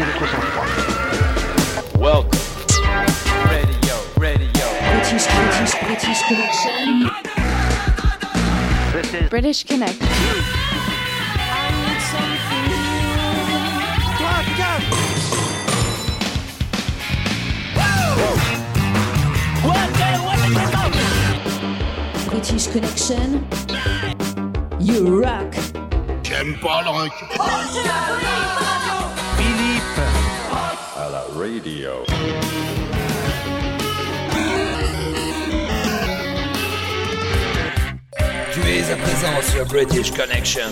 Gardez votre sang-froid. Welcome. Radio, radio. British, British, British Connection. This is British Connect. British Connection. You rock. J'aime pas le rock. À la radio. Tu es à présent sur British Connection.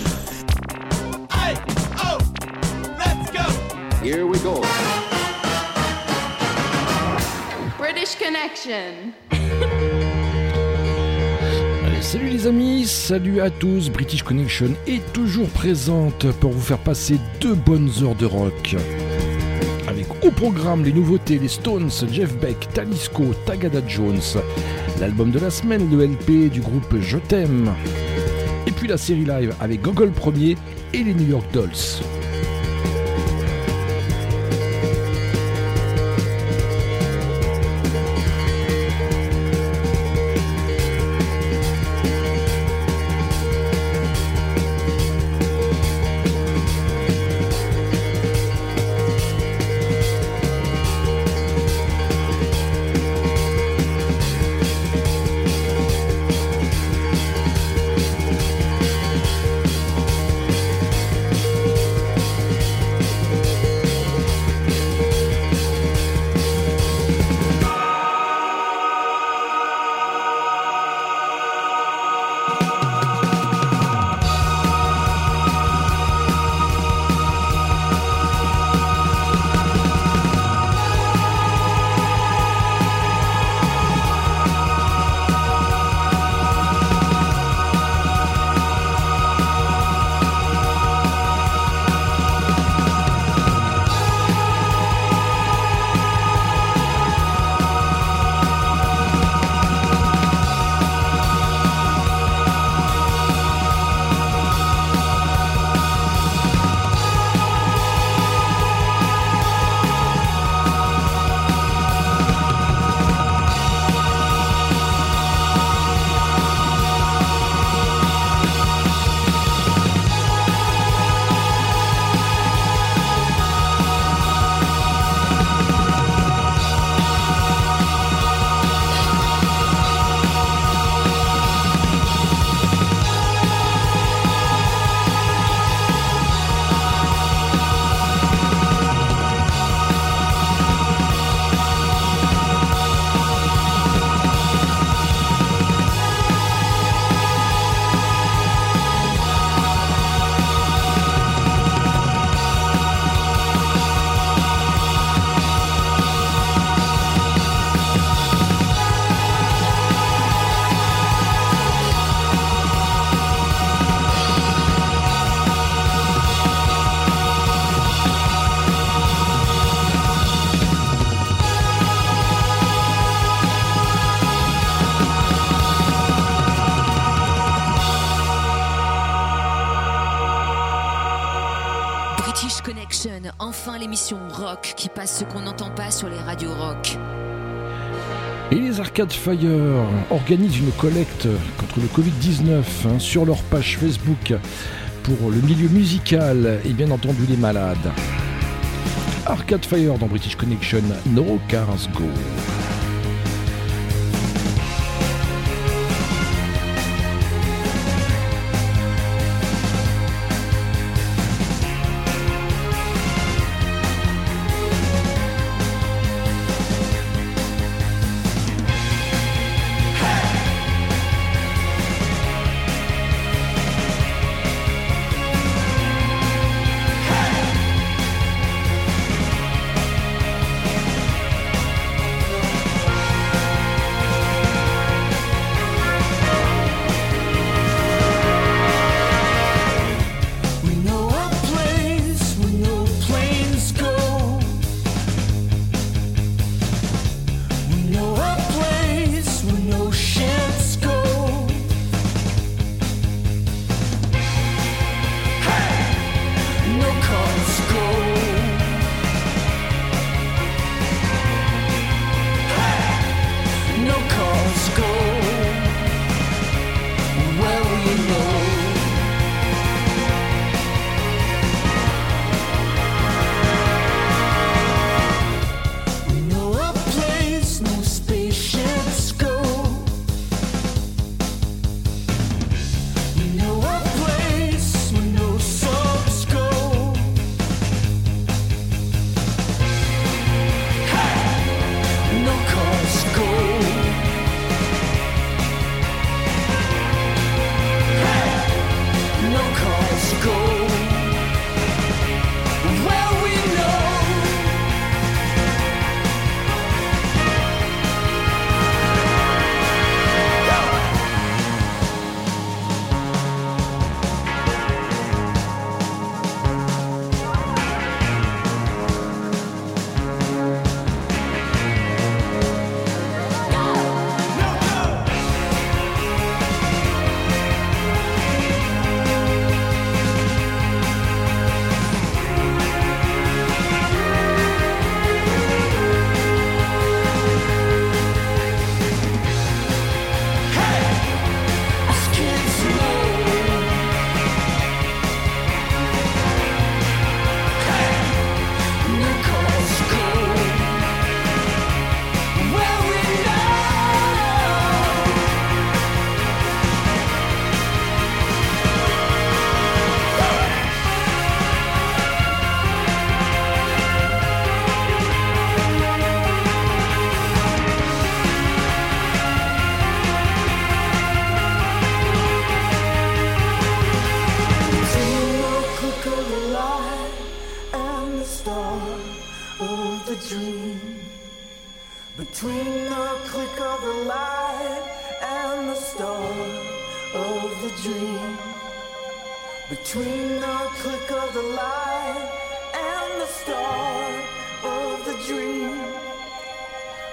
Here we go. British Connection. Allez, salut les amis, salut à tous. British Connection est toujours présente pour vous faire passer deux bonnes heures de rock. Au programme les nouveautés, les Stones, Jeff Beck, Talisco, Tagada Jones, l'album de la semaine, le LP du groupe Je t'aime. Et puis la série live avec Gogol Premier et les New York Dolls. Enfin l'émission rock qui passe ce qu'on n'entend pas sur les radios rock. Et les Arcade Fire organisent une collecte contre le Covid-19 hein, sur leur page Facebook pour le milieu musical et bien entendu les malades. Arcade Fire dans British Connection, No Cars Go.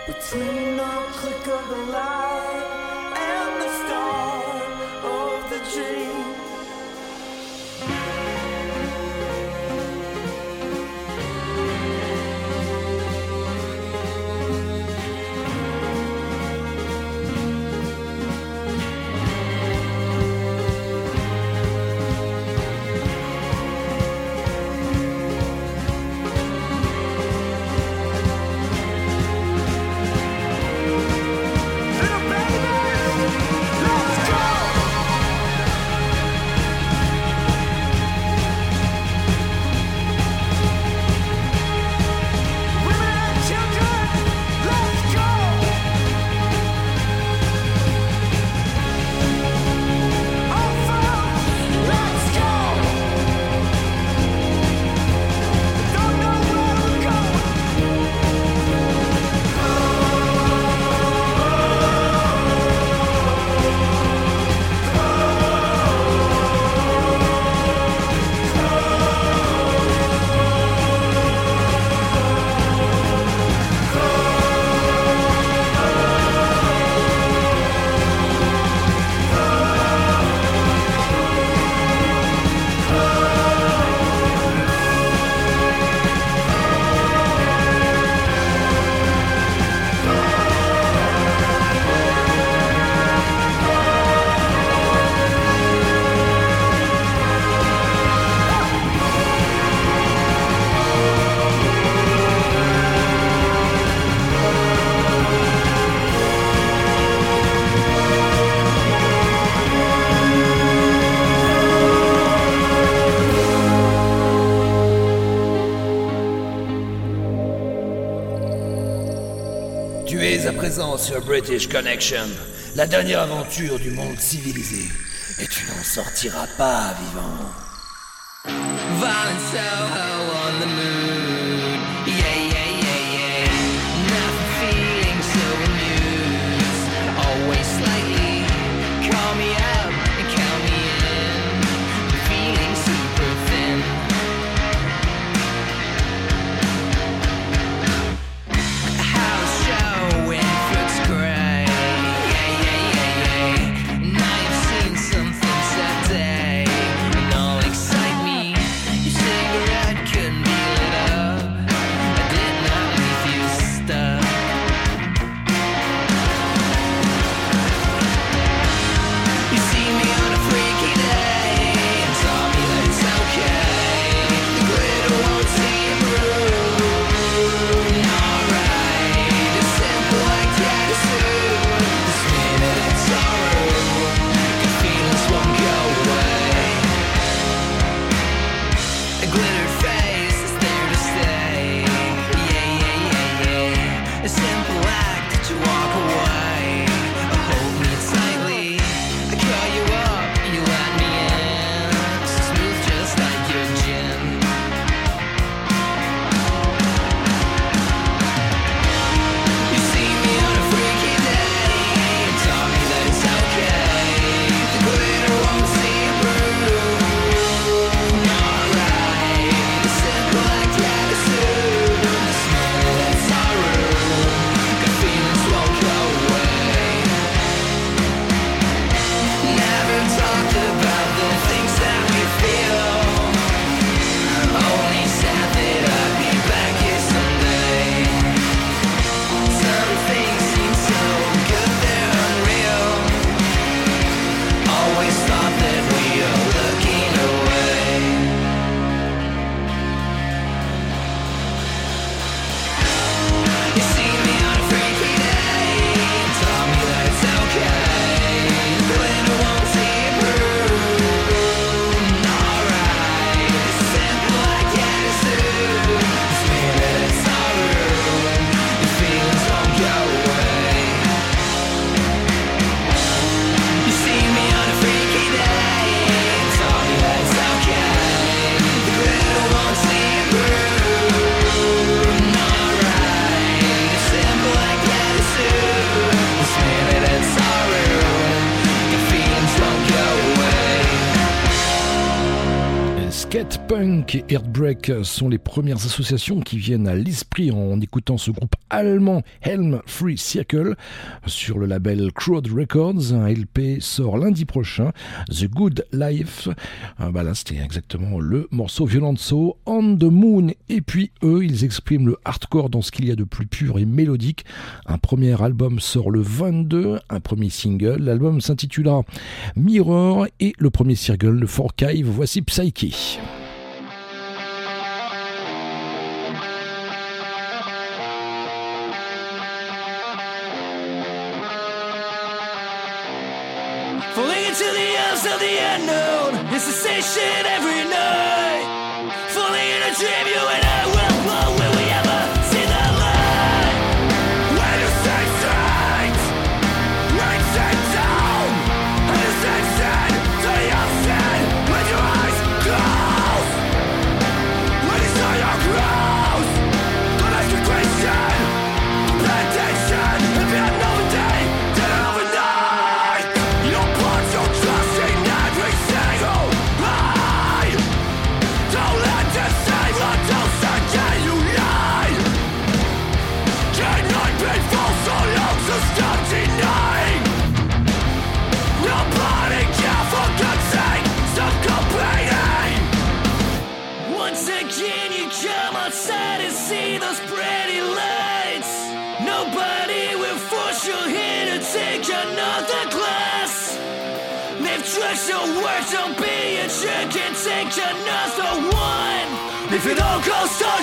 between the click of the light. Sur British Connection, la dernière aventure du monde civilisé. Et tu n'en sortiras pas vivant. Punk et Heartbreak sont les premières associations qui viennent à l'esprit en écoutant ce groupe allemand Helm Free Circle sur le label Crowd Records. Un LP sort lundi prochain, The Good Life. Ah, bah là, c'était exactement le morceau Violento On the Moon. Et puis eux, ils expriment le hardcore dans ce qu'il y a de plus pur et mélodique. Un premier album sort le 22, un premier single. L'album s'intitulera Mirror et le premier single, le Forkive. Voici Psyche. Arms of the unknown, it's sensation every night. Falling in a dream, you and If it all goes dark,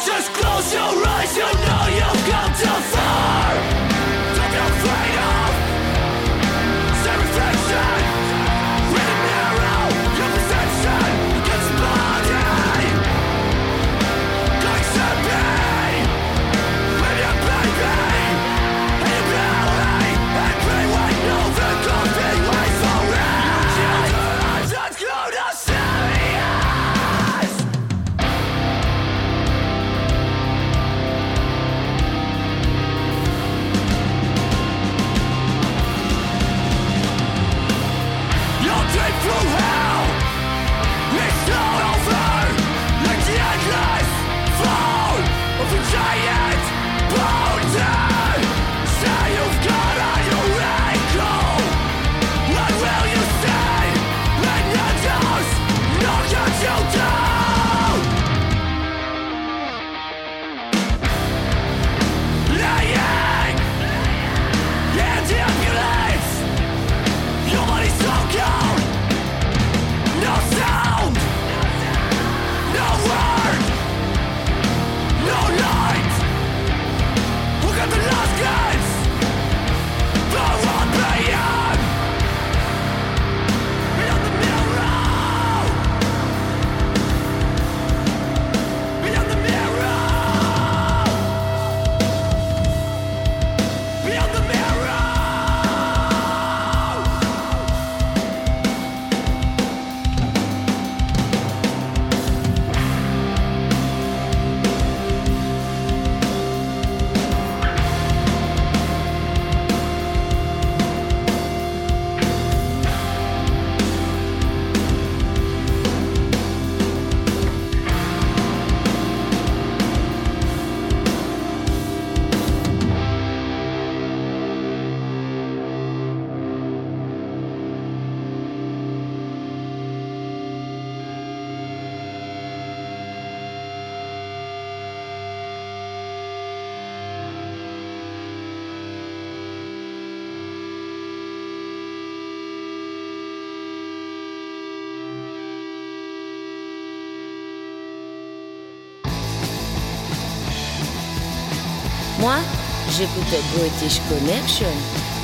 j'écoute British Connection.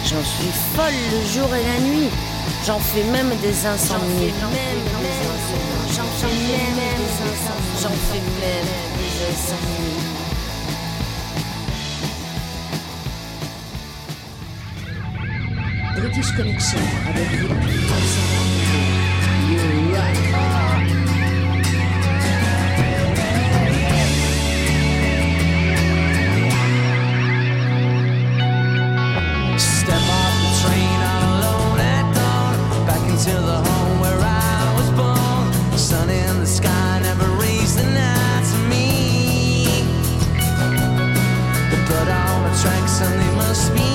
J'en suis folle le jour et la nuit. J'en fais même des insomnies. J'en fais même des insomnies. J'en fais même des insomnies. British Connection avec and they must be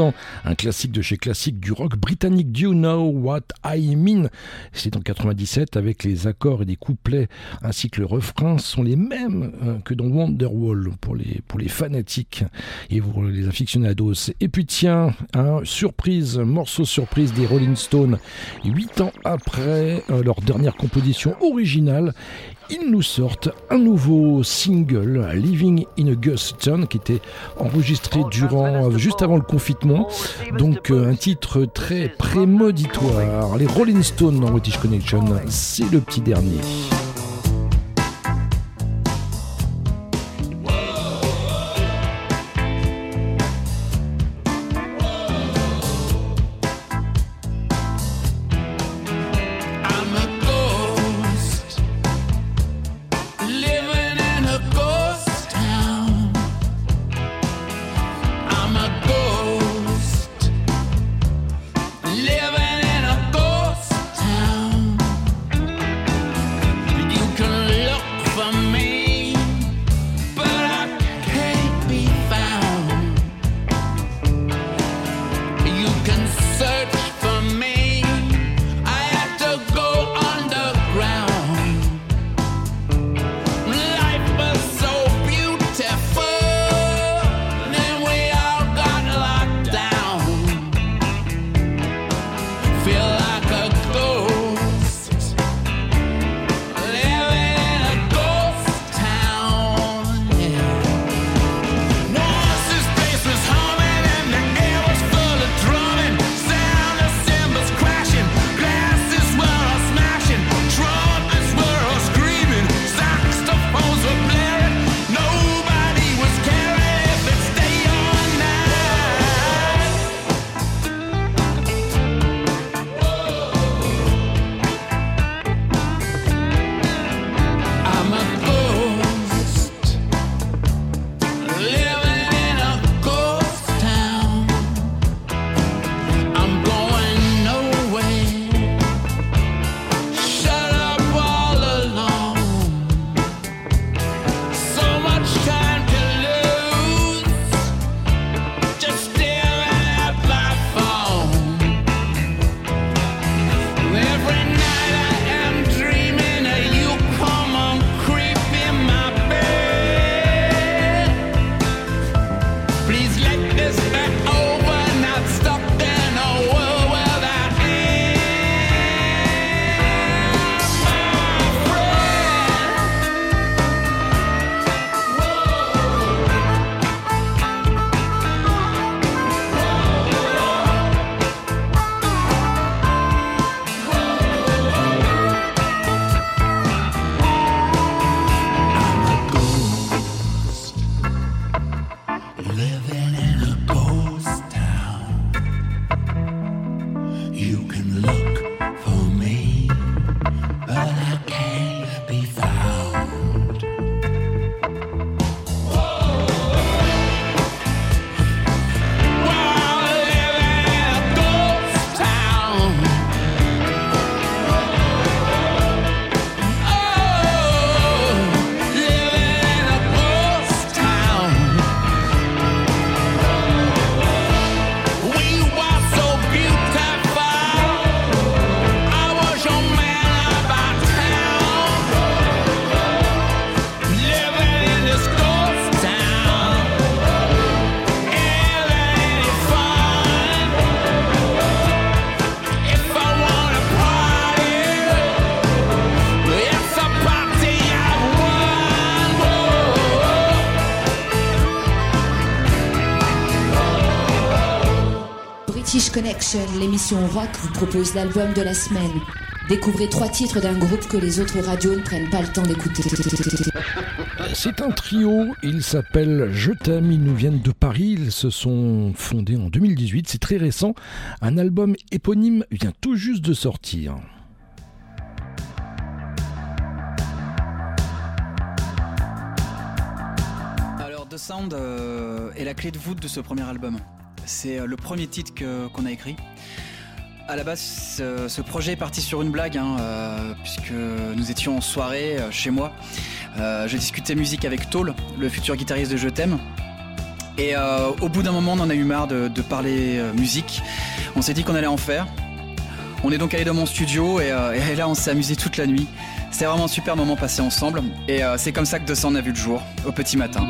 un classique de chez classique du rock britannique, Do You Know What I Mean? C'est en 97 avec les accords et des couplets ainsi que le refrain sont les mêmes euh, que dans Wonderwall pour les, pour les fanatiques. Et pour les aficionados. Et puis tiens, un surprise, morceau surprise des Rolling Stones, huit ans après euh, leur dernière composition originale ils nous sortent un nouveau single, Living in a Ghost Town, qui était enregistré durant, juste avant le confinement. Donc euh, un titre très prémoditoire. Les Rolling Stones dans British Connection, c'est le petit dernier. L'émission rock vous propose l'album de la semaine. Découvrez trois titres d'un groupe que les autres radios ne prennent pas le temps d'écouter. C'est un trio, ils s'appellent Je t'aime, ils nous viennent de Paris, ils se sont fondés en 2018, c'est très récent. Un album éponyme vient tout juste de sortir. Alors The Sound euh, est la clé de voûte de ce premier album. C'est euh, le premier titre qu'on a écrit. À la base, ce, projet est parti sur une blague, hein, euh, puisque nous étions en soirée euh, chez moi. je discutais musique avec Toll, le futur guitariste de Je t'aime. Et au bout d'un moment, on en a eu marre de, parler musique. On s'est dit qu'on allait en faire. On est donc allé dans mon studio et, et là, on s'est amusé toute la nuit. C'était vraiment un super moment passé ensemble. Et c'est comme ça que 200 a vu le jour, au petit matin.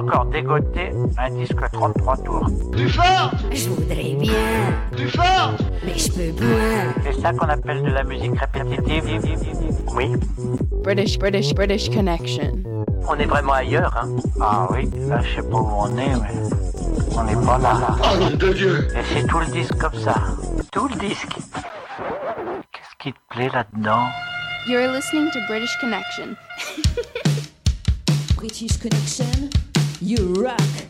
Encore dégoté un disque 33 tours. Du fort Je voudrais bien, Du fort mais je peux point. C'est ça qu'on appelle de la musique répétitive Oui. British, British, British Connection. On est vraiment ailleurs, hein Ah oui, là je sais pas où on est, mais on n'est pas là. Oh nom de Dieu Et c'est tout le disque comme ça. Tout le disque. Qu'est-ce qui te plaît là-dedans? You're listening to British Connection. British Connection, you rock.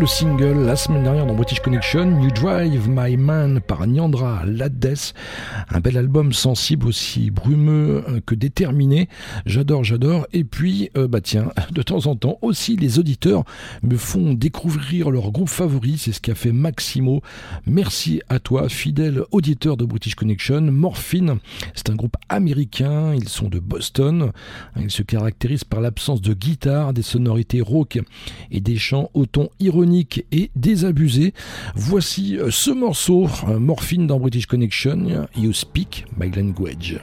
Le single la semaine dernière dans British Connection, You Drive My Man par Nyandra Laddes. Un bel album sensible, aussi brumeux euh, que déterminé. J'adore, j'adore. Et puis, euh, bah tiens, de temps en temps aussi, les auditeurs me font découvrir leur groupe favori. C'est ce qu'a fait Maximo. Merci à toi, fidèle auditeur de British Connection. Morphine, c'est un groupe américain. Ils sont de Boston. Ils se caractérisent par l'absence de guitare, des sonorités rauques et des chants au ton ironique et désabusé. Voici euh, ce morceau, euh, Morphine dans British Connection, You Speak My Language.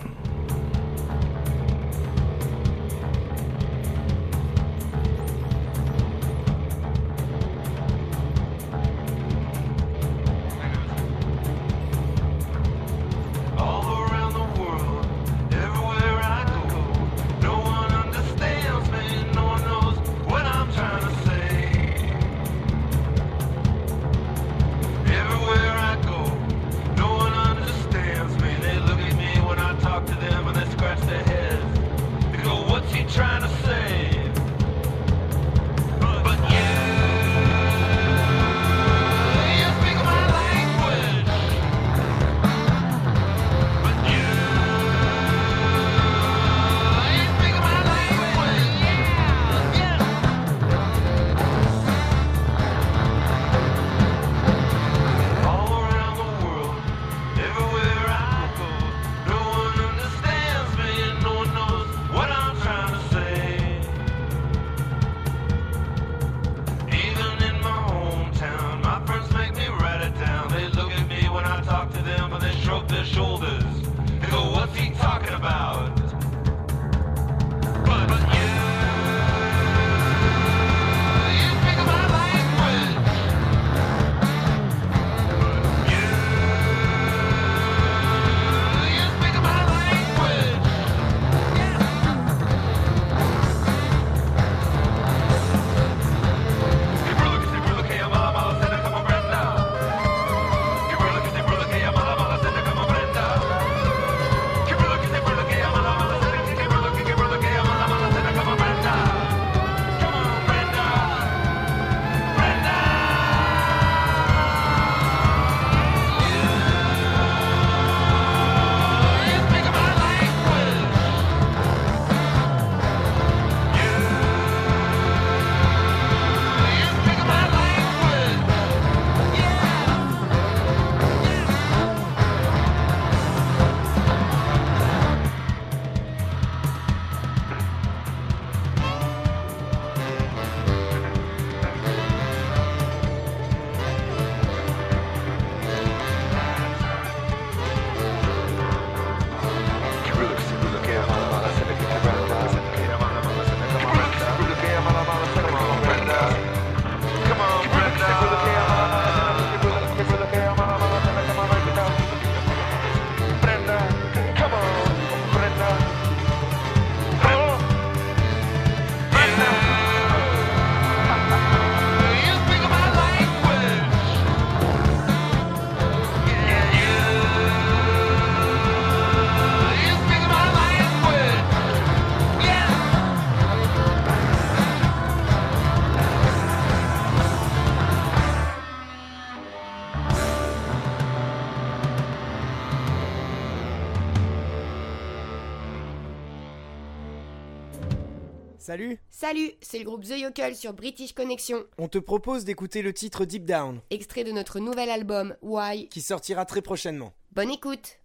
Salut Salut, c'est le groupe The Yokel sur British Connection, On te propose d'écouter le titre Deep Down, extrait de notre nouvel album Why. qui sortira très prochainement. Bonne écoute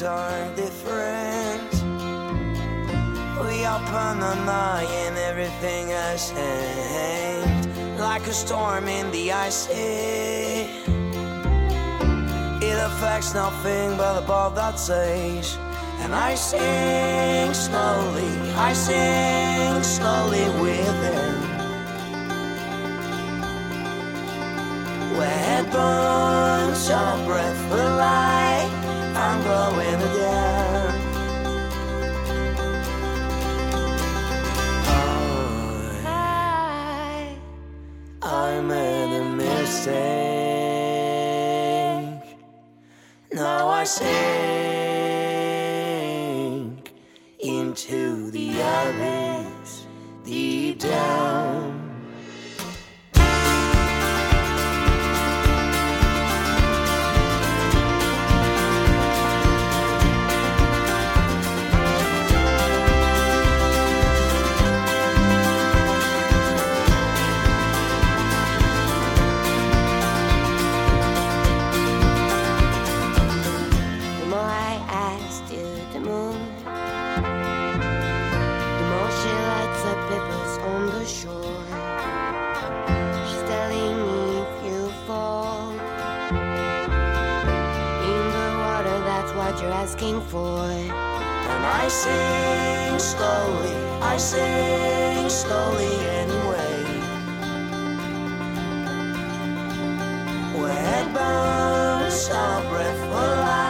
Mornings are different. We open the night and everything has changed. Like a storm in the ice. It affects nothing but above that stage. And I sing slowly, I sing slowly within. Where it burns, breath will lie. I Find glow in the dark. I, I made a mistake. Now I sink into the abyss deep down. I sing slowly, I sing slowly anyway. We're headbound, our breath for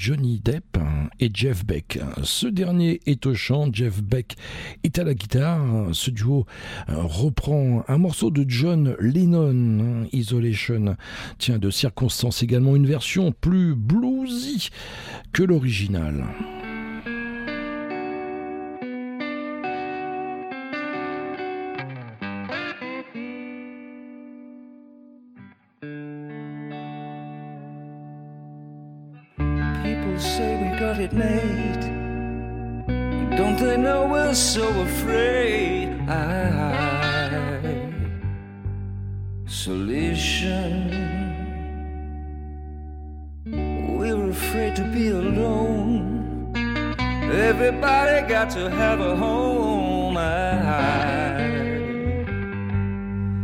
Johnny Depp et Jeff Beck. Ce dernier est au chant, Jeff Beck est à la guitare. Ce duo reprend un morceau de John Lennon, Isolation. Tiens, de circonstance également une version plus bluesy que l'original. We're so afraid? Isolation. We're afraid to be alone. Everybody got to have a home.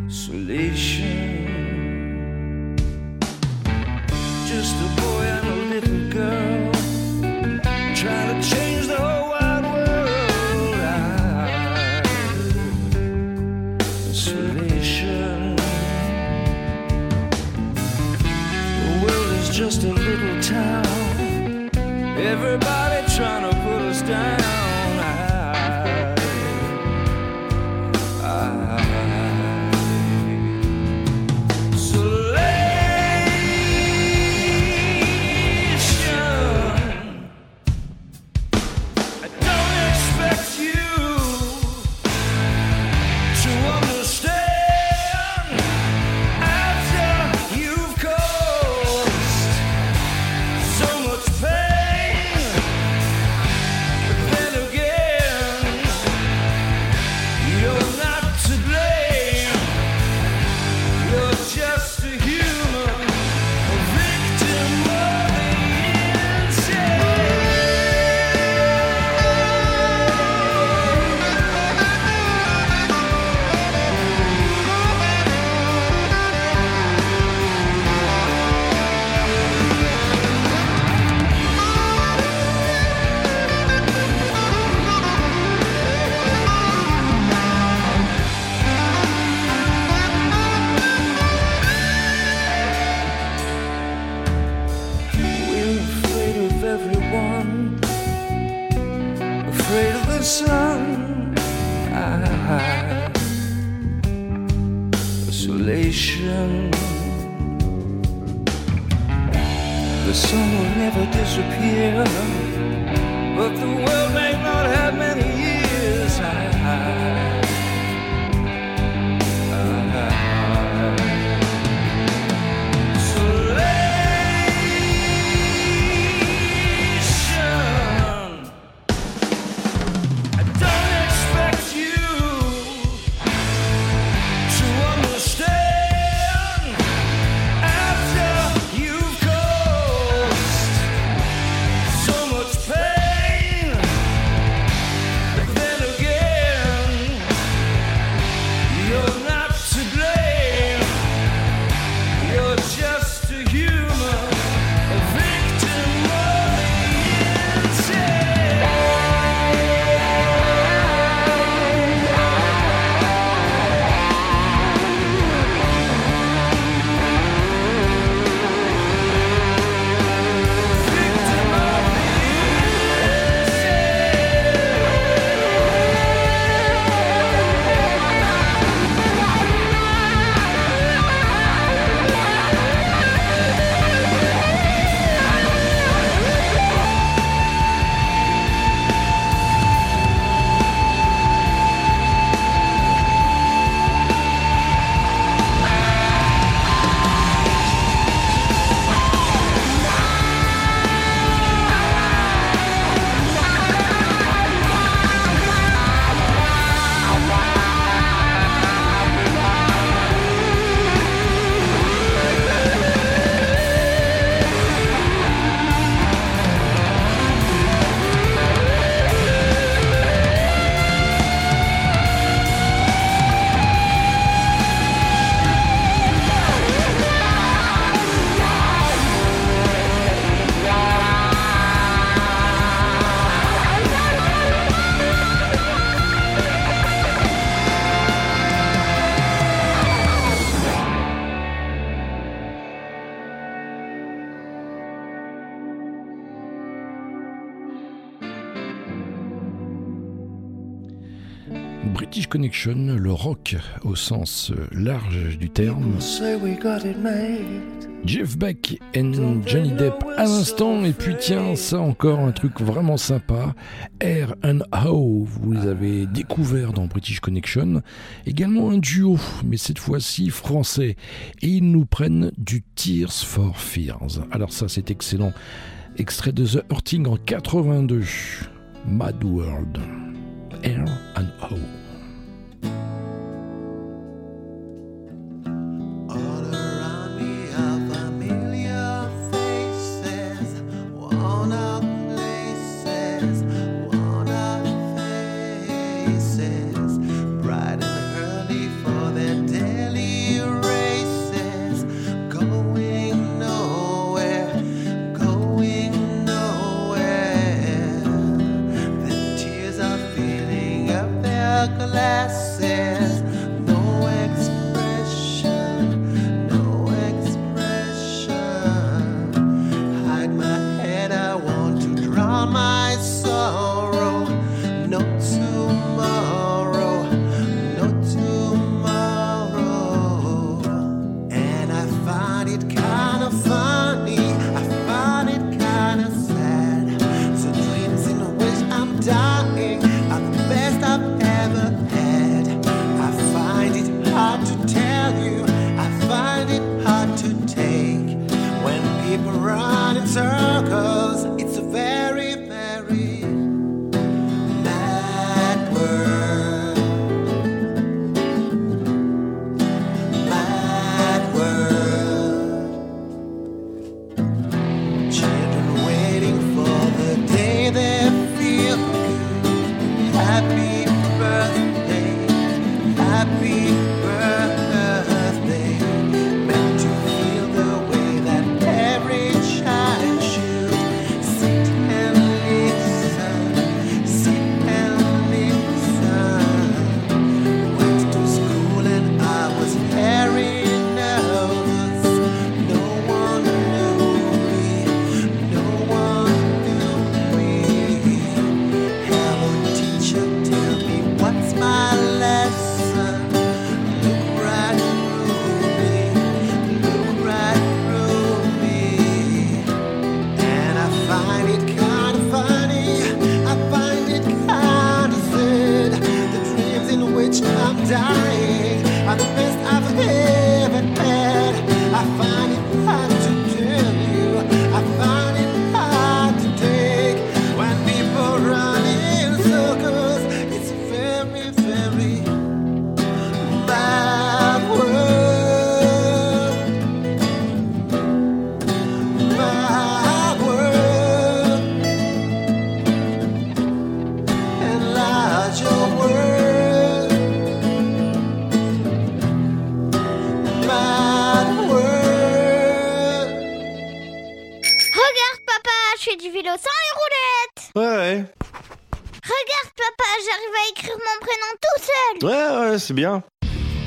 Isolation. Connection, le rock au sens large du terme. Jeff Beck et Johnny Depp à l'instant, et puis tiens, ça encore un truc vraiment sympa. Air and How, vous les avez découverts dans British Connection. Également un duo, mais cette fois-ci français. Et ils nous prennent du Tears for Fears. Alors ça, c'est excellent. Extrait de The Hurting en 82. Mad World. Air and How. thank you bien.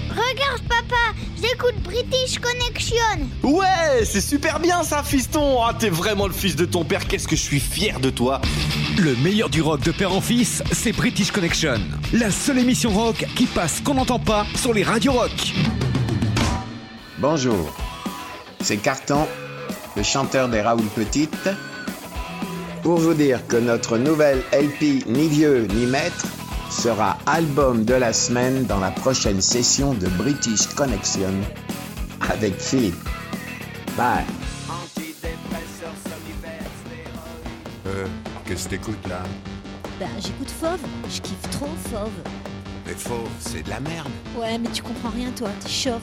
Regarde papa, j'écoute British Connection. Ouais, c'est super bien ça, fiston. Ah, t'es vraiment le fils de ton père. Qu'est-ce que je suis fier de toi. Le meilleur du rock de père en fils, c'est British Connection. La seule émission rock qui passe qu'on n'entend pas sur les radios rock. Bonjour, c'est Carton, le chanteur des Raoul Petite, pour vous dire que notre nouvelle LP Ni vieux ni maître sera album de la semaine dans la prochaine session de British Connection avec Philippe. Bye. Euh, qu'est-ce que t'écoutes là? Bah, j'écoute Fauve. Je kiffe trop Fauve. Mais faux, c'est de la merde. Ouais, mais tu comprends rien, toi. T'es chauve.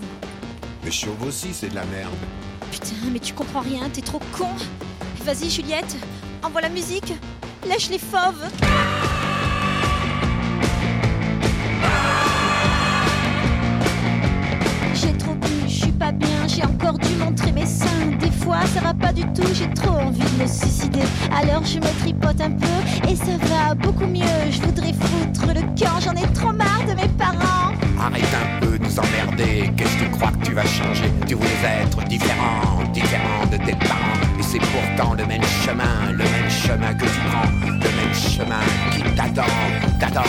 Mais chauve aussi, c'est de la merde. Putain, mais tu comprends rien. T'es trop con. Vas-y, Juliette. Envoie la musique. Lâche les fauves. J'ai encore dû montrer mes seins. Des fois ça va pas du tout, j'ai trop envie de me suicider. Alors je me tripote un peu et ça va beaucoup mieux. Je voudrais foutre le camp, j'en ai trop marre de mes parents. Arrête un peu de nous emmerder. Qu'est-ce que tu crois que tu vas changer? Tu voulais être différent, différent de tes parents. Et c'est pourtant le même chemin, le même chemin que tu prends, le même chemin qui t'attend, t'attend.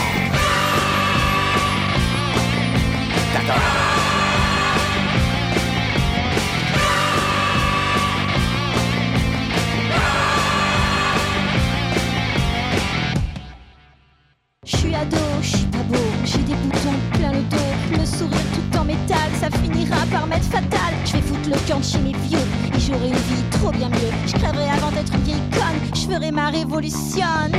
révolutionne.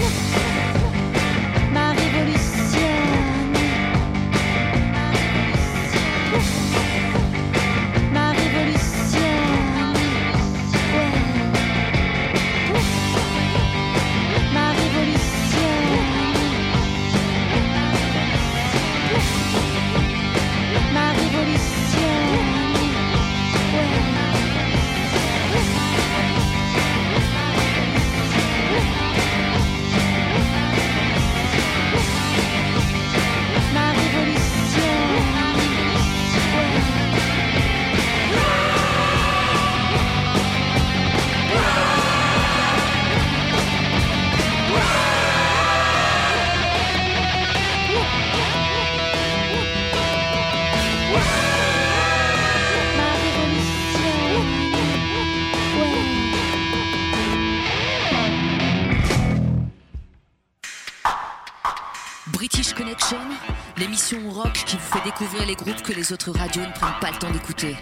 Découvrir les groupes que les autres radios ne prennent pas le temps d'écouter.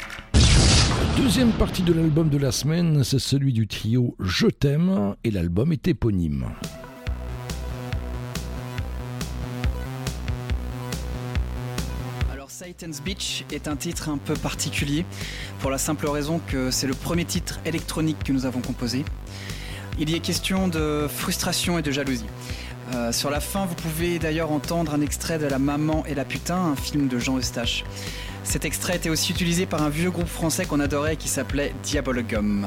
Deuxième partie de l'album de la semaine, c'est celui du trio Je t'aime et l'album est éponyme. Alors Satan's Beach est un titre un peu particulier pour la simple raison que c'est le premier titre électronique que nous avons composé. Il y est question de frustration et de jalousie. Euh, sur la fin, vous pouvez d'ailleurs entendre un extrait de La Maman et la Putain, un film de Jean Eustache. Cet extrait était aussi utilisé par un vieux groupe français qu'on adorait qui s'appelait Diabologum.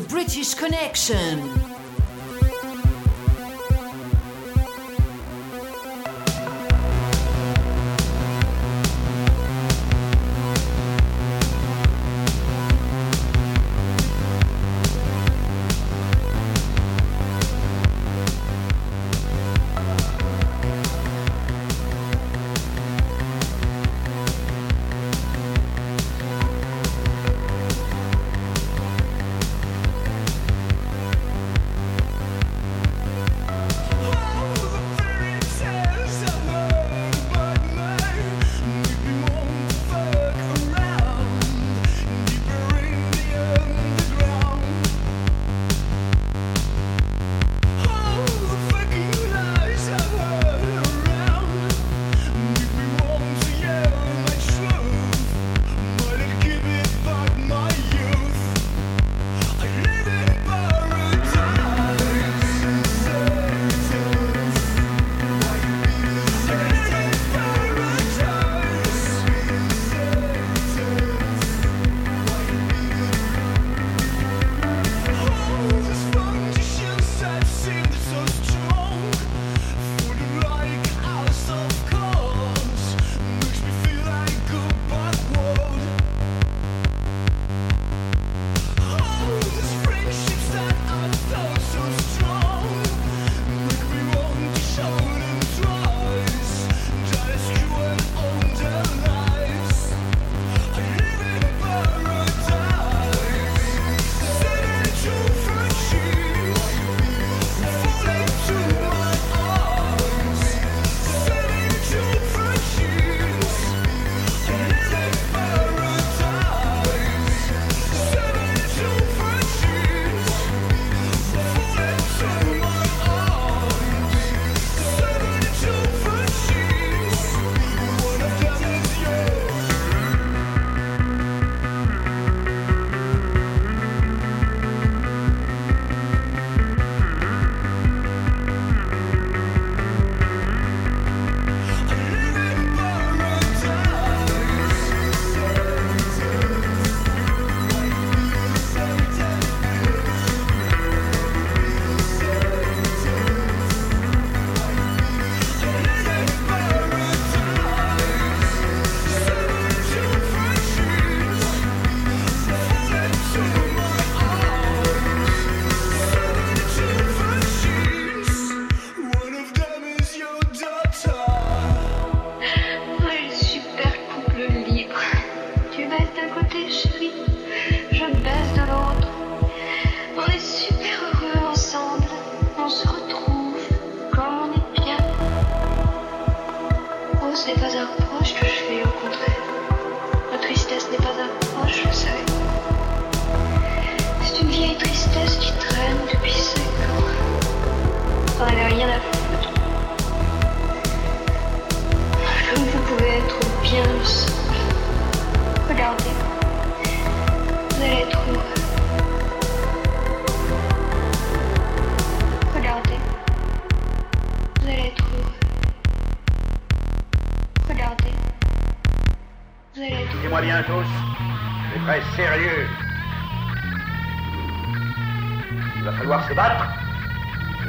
British Connection.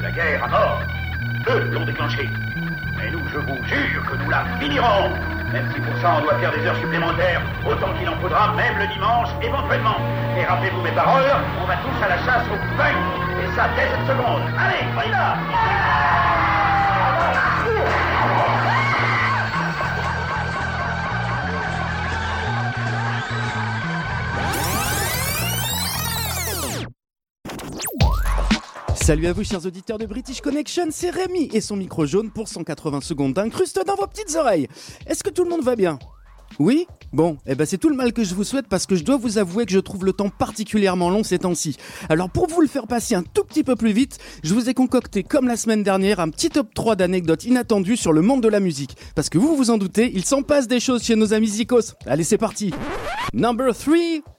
La guerre à mort. Eux l'ont déclenchée. Mais nous, je vous jure que nous la finirons. Même si pour ça on doit faire des heures supplémentaires, autant qu'il en faudra, même le dimanche, éventuellement. Et rappelez-vous mes paroles, on va tous à la chasse au pain. Et ça dès cette seconde. Allez, on y va Salut à vous chers auditeurs de British Connection, c'est Rémi et son micro jaune pour 180 secondes d'incruste dans vos petites oreilles. Est-ce que tout le monde va bien? Oui? Bon, eh ben c'est tout le mal que je vous souhaite parce que je dois vous avouer que je trouve le temps particulièrement long ces temps-ci. Alors pour vous le faire passer un tout petit peu plus vite, je vous ai concocté comme la semaine dernière un petit top 3 d'anecdotes inattendues sur le monde de la musique. Parce que vous vous en doutez, il s'en passe des choses chez nos amis Zikos. Allez c'est parti Number 3,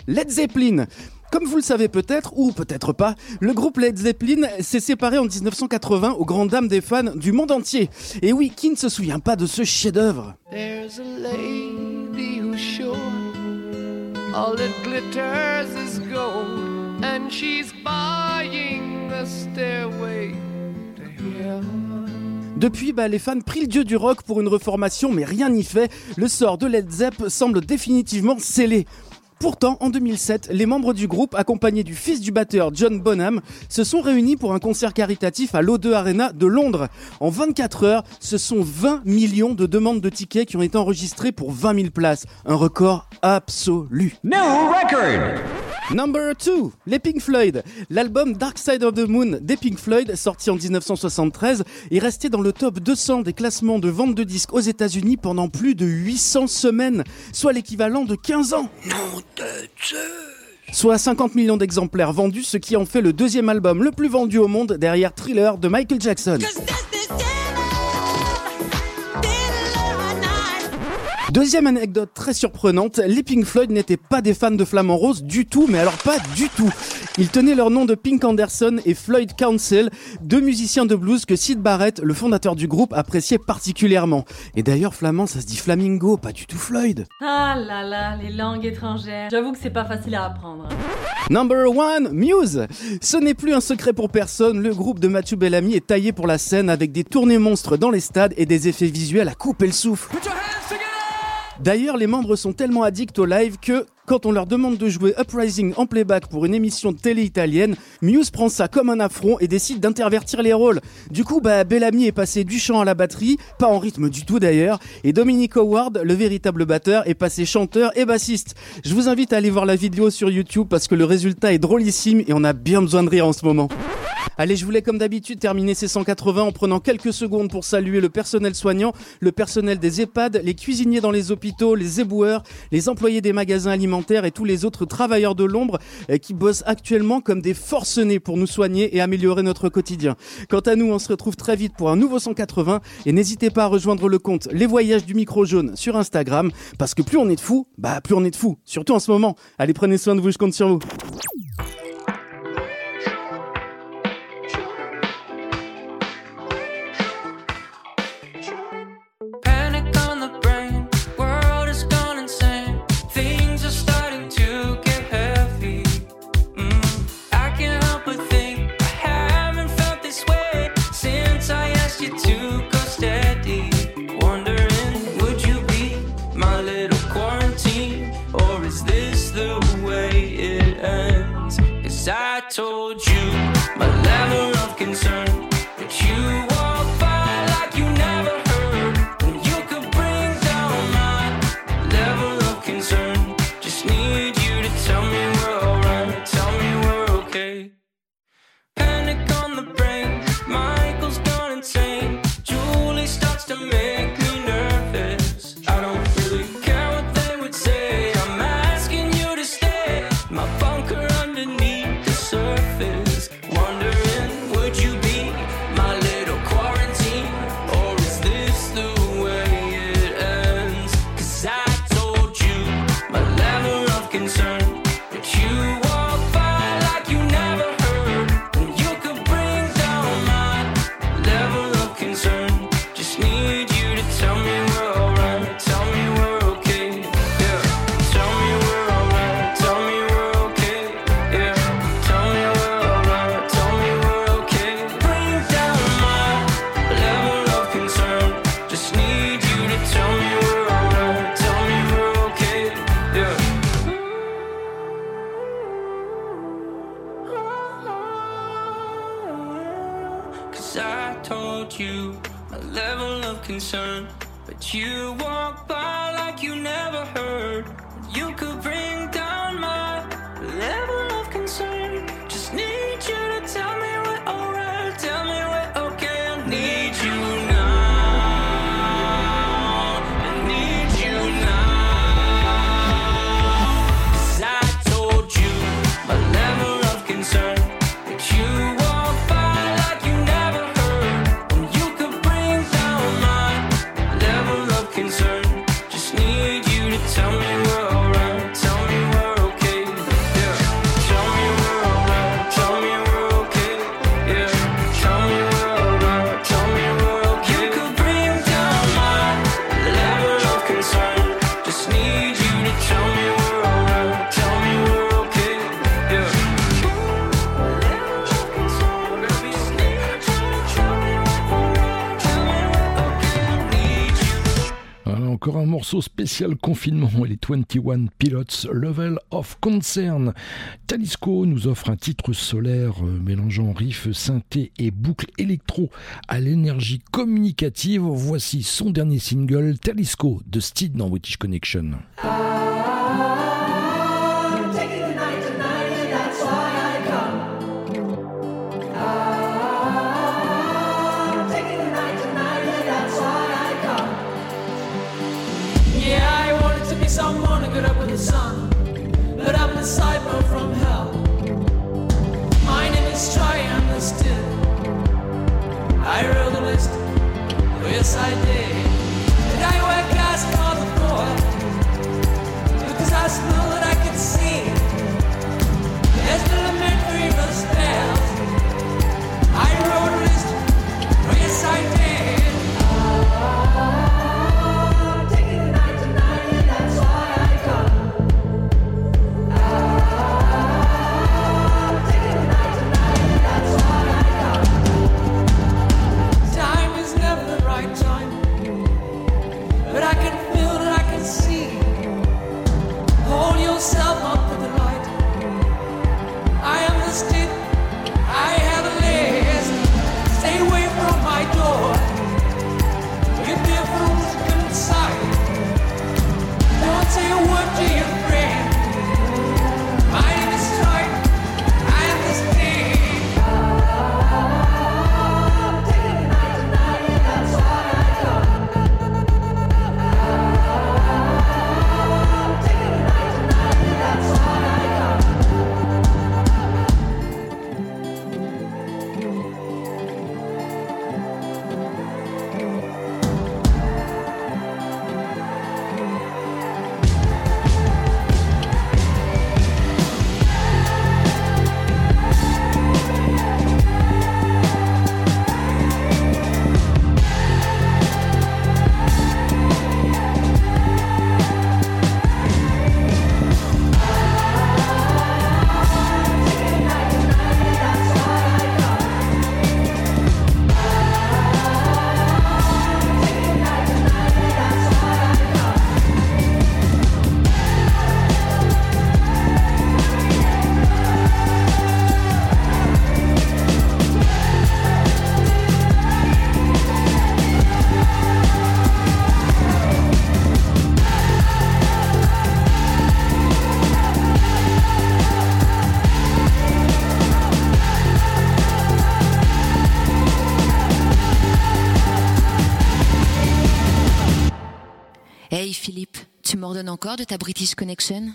Led Zeppelin comme vous le savez peut-être, ou peut-être pas, le groupe Led Zeppelin s'est séparé en 1980 aux grandes dames des fans du monde entier. Et oui, qui ne se souvient pas de ce chef-d'œuvre? Depuis, bah, les fans prient le dieu du rock pour une reformation, mais rien n'y fait. Le sort de Led Zepp semble définitivement scellé. Pourtant, en 2007, les membres du groupe, accompagnés du fils du batteur John Bonham, se sont réunis pour un concert caritatif à l'O2 Arena de Londres. En 24 heures, ce sont 20 millions de demandes de tickets qui ont été enregistrées pour 20 000 places. Un record absolu. Number 2, les Pink Floyd. L'album Dark Side of the Moon des Pink Floyd, sorti en 1973, est resté dans le top 200 des classements de vente de disques aux États-Unis pendant plus de 800 semaines, soit l'équivalent de 15 ans. Soit 50 millions d'exemplaires vendus, ce qui en fait le deuxième album le plus vendu au monde derrière Thriller de Michael Jackson. Deuxième anecdote très surprenante, les Pink Floyd n'étaient pas des fans de Flamand Rose du tout, mais alors pas du tout. Ils tenaient leur nom de Pink Anderson et Floyd Council, deux musiciens de blues que Sid Barrett, le fondateur du groupe, appréciait particulièrement. Et d'ailleurs, flamand, ça se dit flamingo, pas du tout Floyd. Ah là là, les langues étrangères. J'avoue que c'est pas facile à apprendre. Number one, Muse. Ce n'est plus un secret pour personne, le groupe de Mathieu Bellamy est taillé pour la scène avec des tournées monstres dans les stades et des effets visuels à couper le souffle. D'ailleurs, les membres sont tellement addicts au live que, quand on leur demande de jouer Uprising en playback pour une émission de télé italienne, Muse prend ça comme un affront et décide d'intervertir les rôles. Du coup, bah, Bellamy est passé du chant à la batterie, pas en rythme du tout d'ailleurs, et Dominic Howard, le véritable batteur, est passé chanteur et bassiste. Je vous invite à aller voir la vidéo sur YouTube parce que le résultat est drôlissime et on a bien besoin de rire en ce moment. Allez, je voulais comme d'habitude terminer ces 180 en prenant quelques secondes pour saluer le personnel soignant, le personnel des EHPAD, les cuisiniers dans les hôpitaux, les éboueurs, les employés des magasins alimentaires et tous les autres travailleurs de l'ombre euh, qui bossent actuellement comme des forcenés pour nous soigner et améliorer notre quotidien. Quant à nous, on se retrouve très vite pour un nouveau 180 et n'hésitez pas à rejoindre le compte Les Voyages du Micro Jaune sur Instagram parce que plus on est de fous, bah plus on est de fous, surtout en ce moment. Allez, prenez soin de vous, je compte sur vous. spécial confinement et les 21 Pilots Level of Concern. Talisco nous offre un titre solaire euh, mélangeant riff, synthé et boucle électro à l'énergie communicative. Voici son dernier single, Talisco, de Steed dans British Connection. disciple from hell. My name is I wrote a list, oh yes I did. And I work as God of God. Because I smell that I encore de ta British Connection?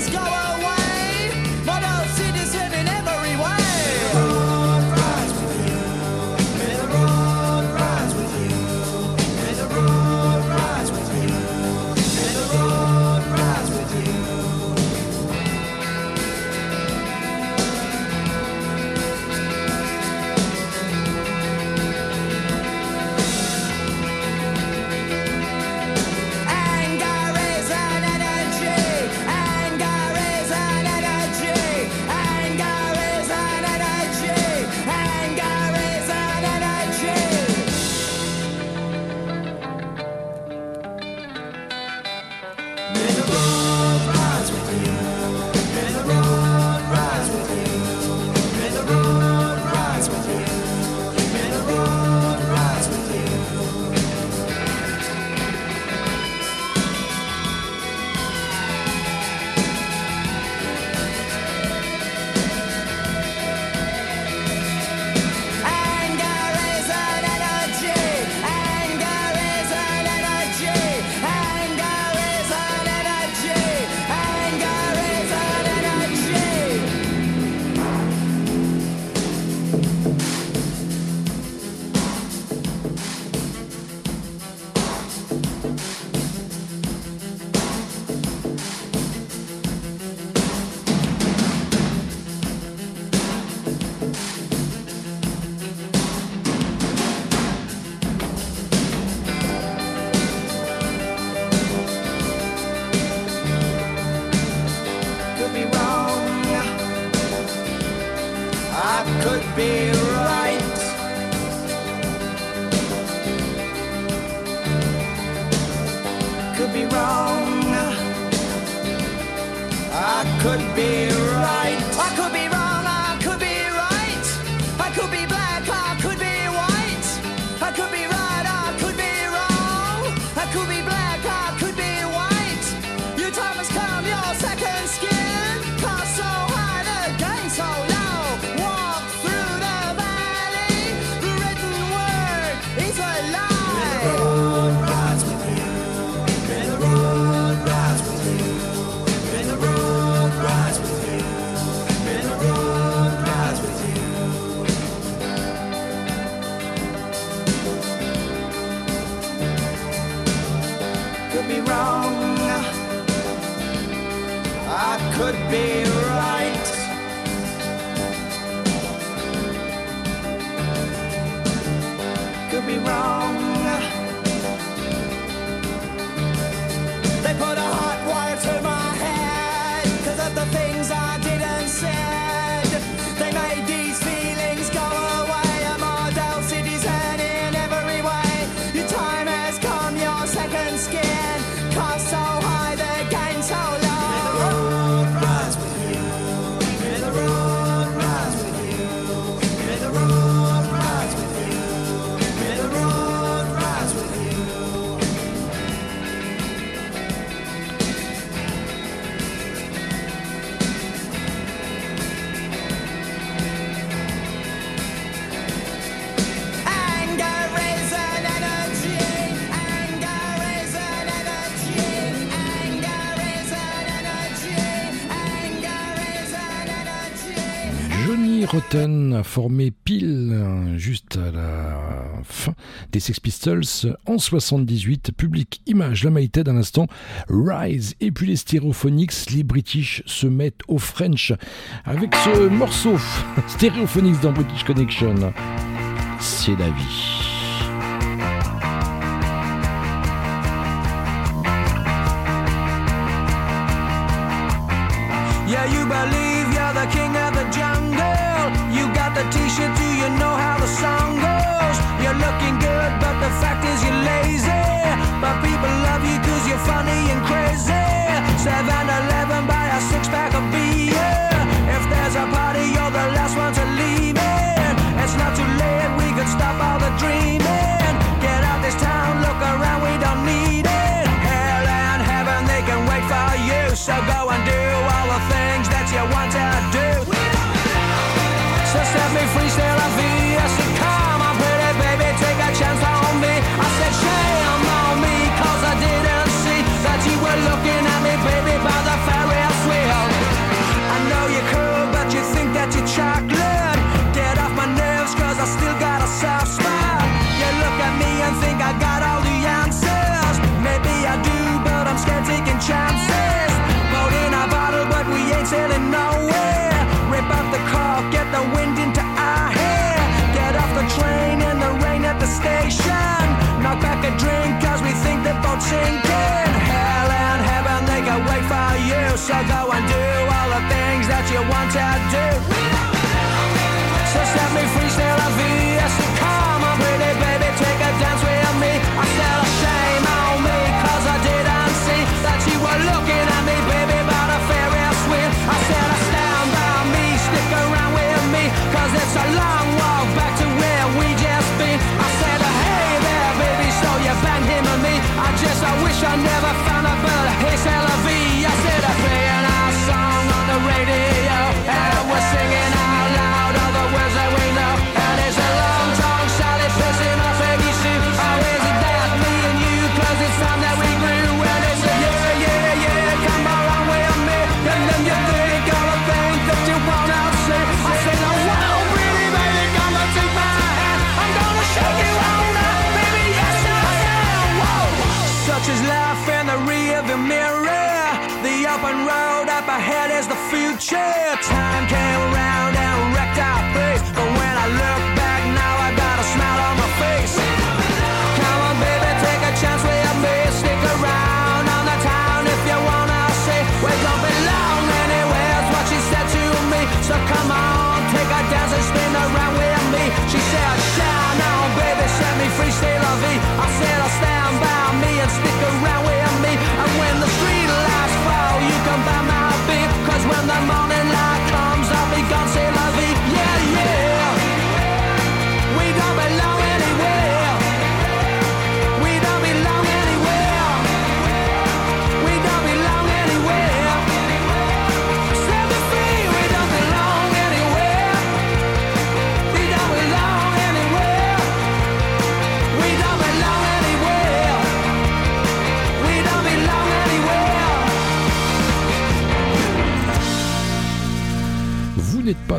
Rotten, formé pile hein, juste à la fin des Sex Pistols en 78, public image, la Maïted à l'instant, Rise, et puis les Stereophonics, les British se mettent au French avec ce morceau Stereophonics dans British Connection. C'est la vie. sinking hell and heaven, they can wait for you. So go and do all the things that you want to do.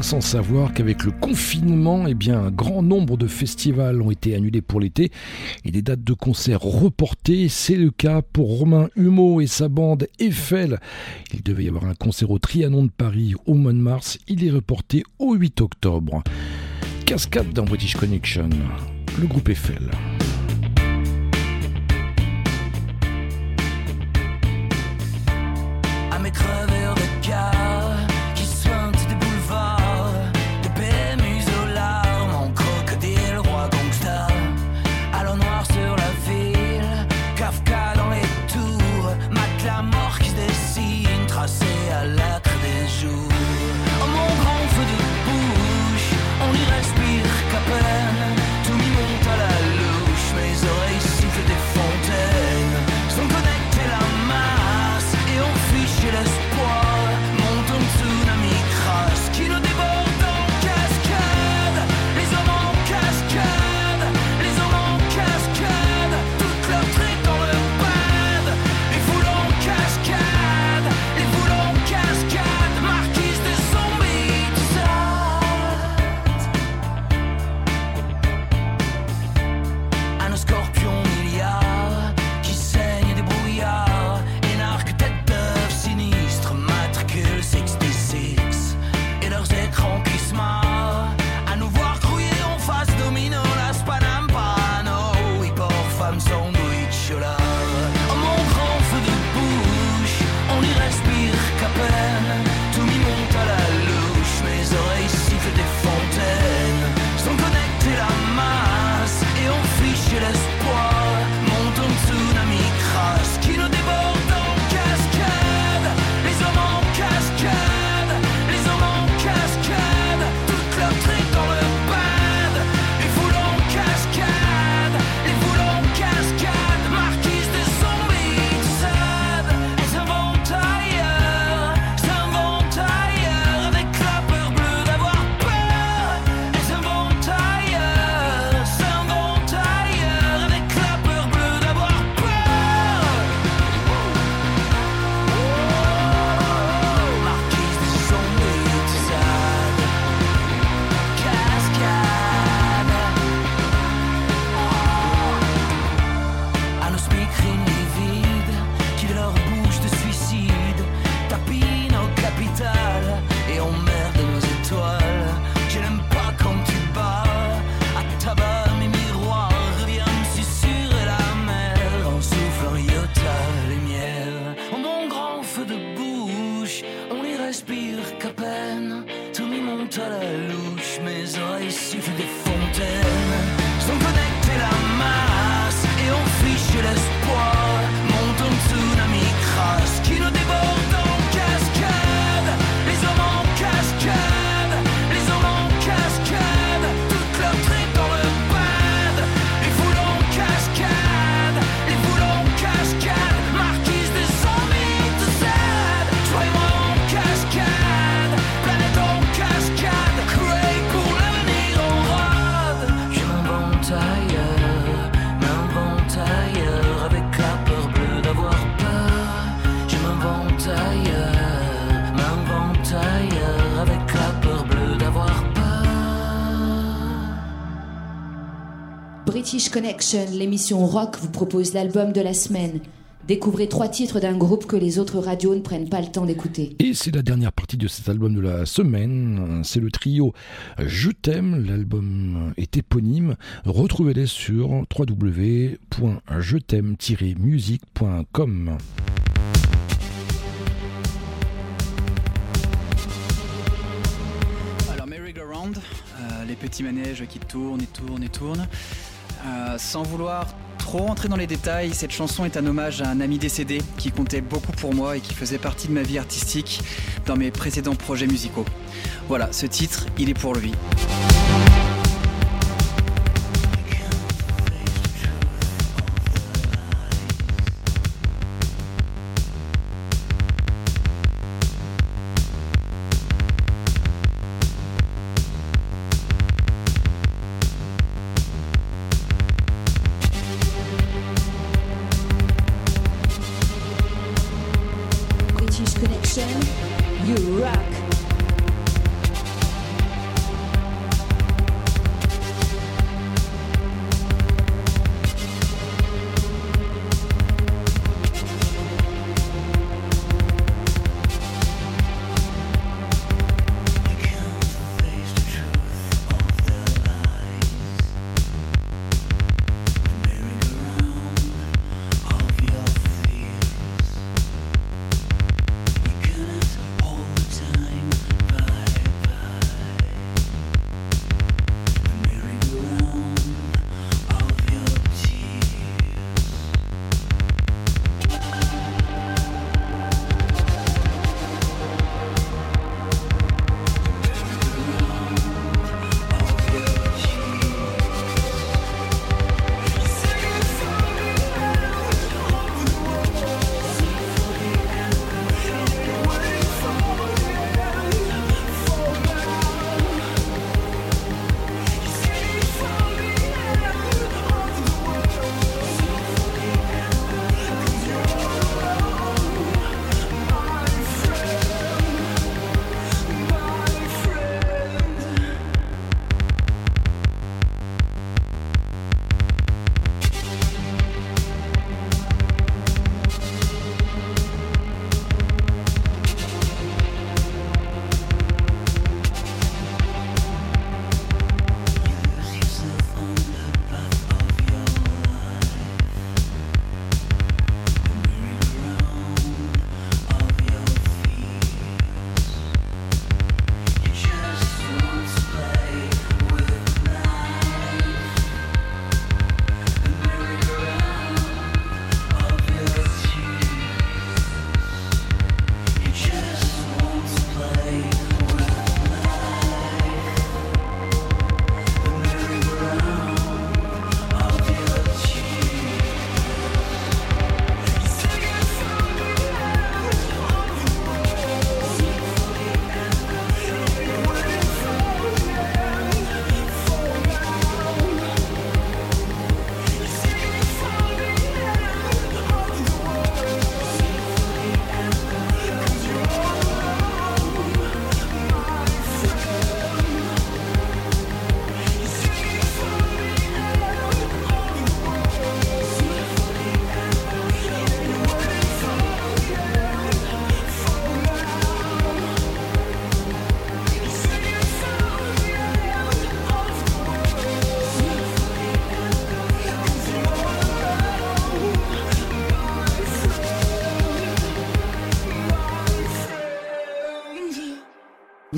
sans savoir qu'avec le confinement, eh bien, un grand nombre de festivals ont été annulés pour l'été et des dates de concerts reportées. C'est le cas pour Romain Humeau et sa bande Eiffel. Il devait y avoir un concert au Trianon de Paris au mois de mars. Il est reporté au 8 octobre. Cascade dans British Connection, le groupe Eiffel. L'émission rock vous propose l'album de la semaine. Découvrez trois titres d'un groupe que les autres radios ne prennent pas le temps d'écouter. Et c'est la dernière partie de cet album de la semaine. C'est le trio Je t'aime. L'album est éponyme. Retrouvez-les sur www.je-t'aime-musique.com. Alors, Merry Go Round, euh, les petits manèges qui tournent et tournent et tournent. Euh, sans vouloir trop rentrer dans les détails, cette chanson est un hommage à un ami décédé qui comptait beaucoup pour moi et qui faisait partie de ma vie artistique dans mes précédents projets musicaux. Voilà, ce titre, il est pour lui.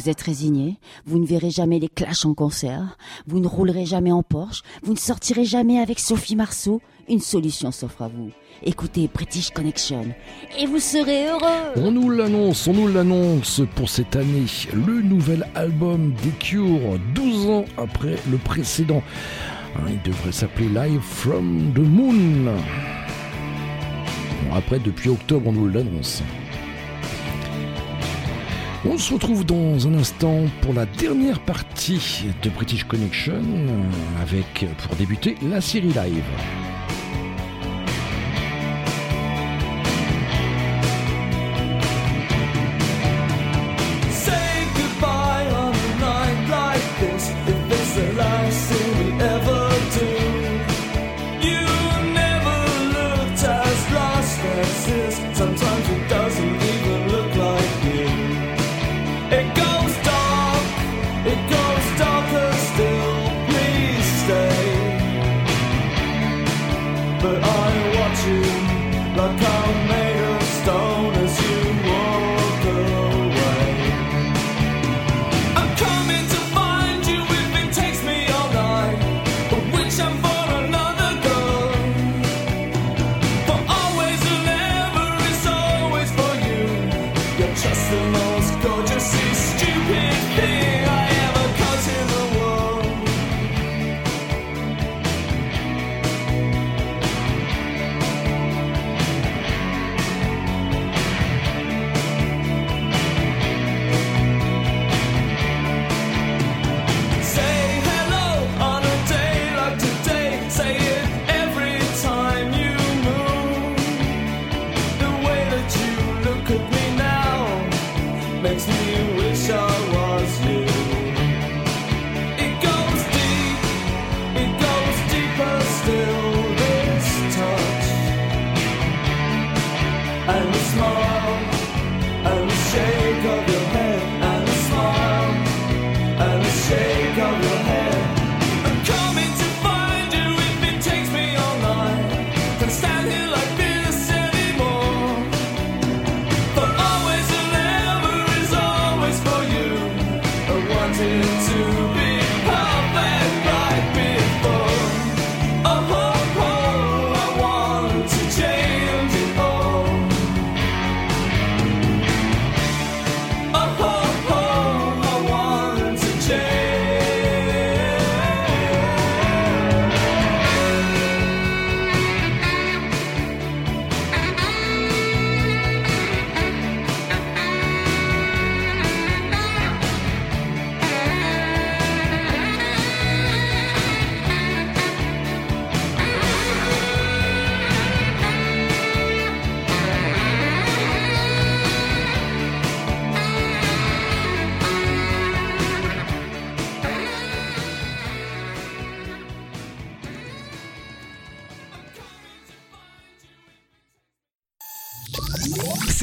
Vous êtes résigné, vous ne verrez jamais les Clash en concert, vous ne roulerez jamais en Porsche, vous ne sortirez jamais avec Sophie Marceau. Une solution s'offre à vous. Écoutez British Connection et vous serez heureux. On nous l'annonce, on nous l'annonce pour cette année. Le nouvel album des Cure, 12 ans après le précédent. Hein, Il devrait s'appeler Live from the Moon. Bon, après, depuis octobre, on nous l'annonce. On se retrouve dans un instant pour la dernière partie de British Connection avec, pour débuter, la série live.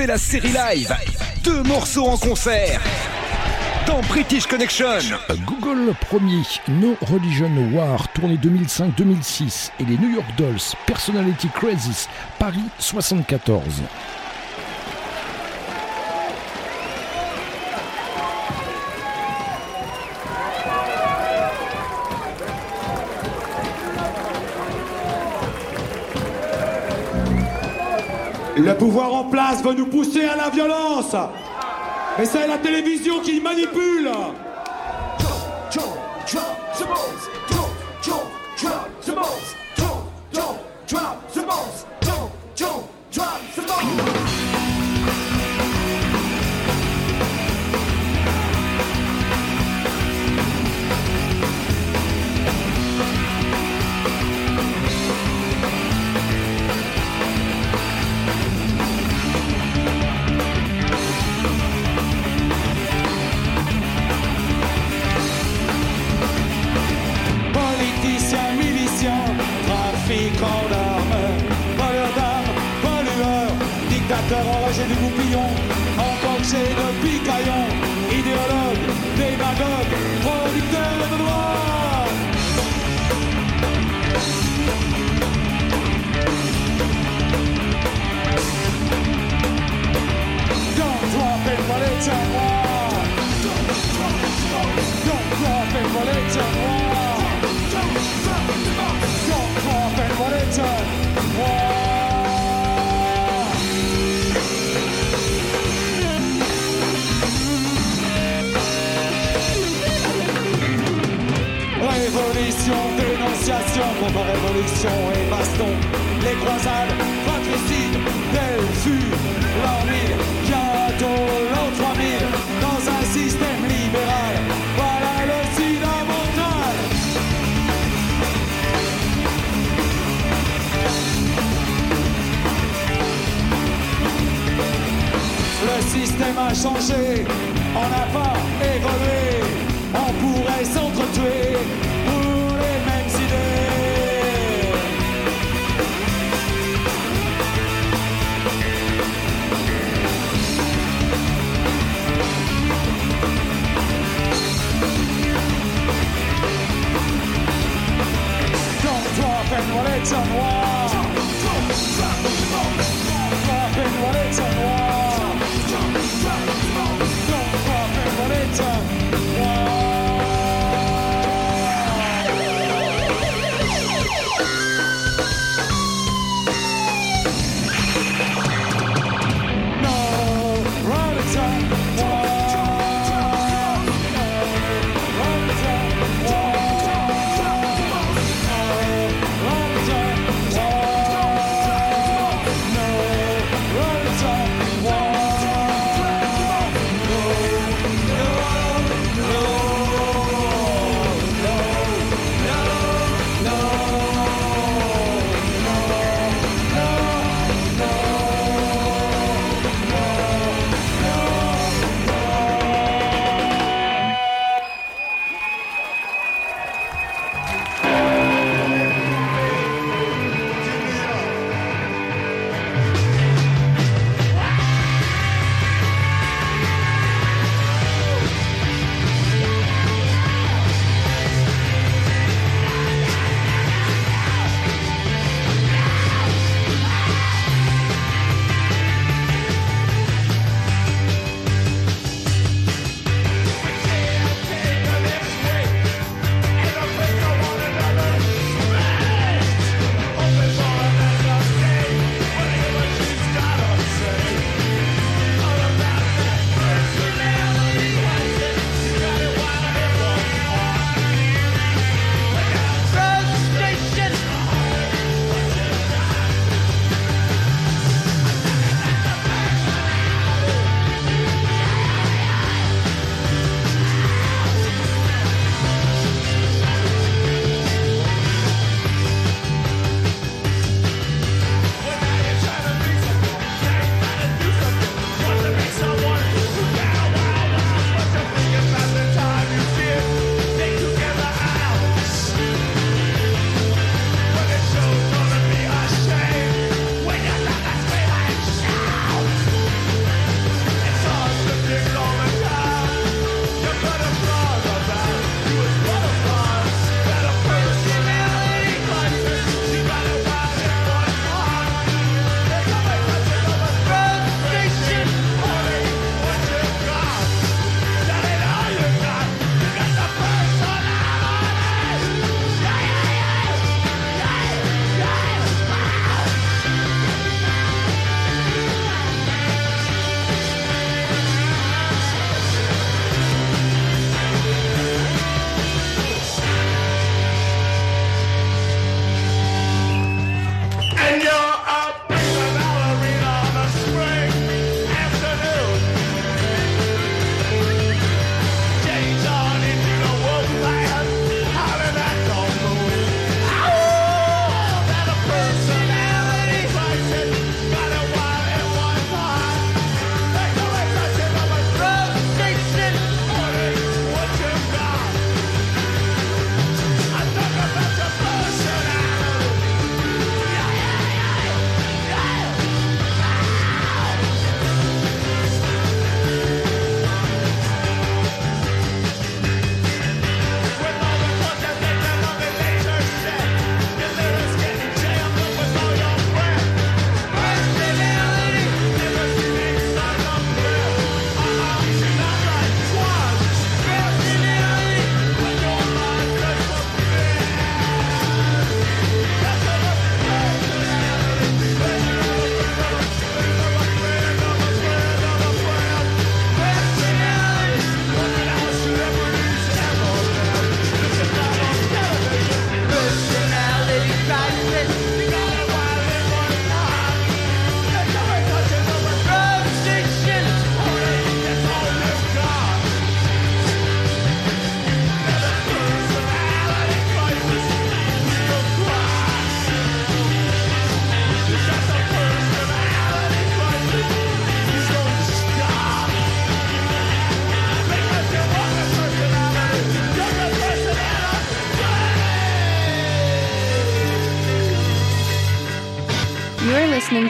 la série live. Deux morceaux en concert. Dans British Connection. Google premier, No Religion War, tournée 2005-2006, et les New York Dolls, Personality Crisis, Paris 74. Le pouvoir en place veut nous pousser à la violence. Et c'est la télévision qui manipule.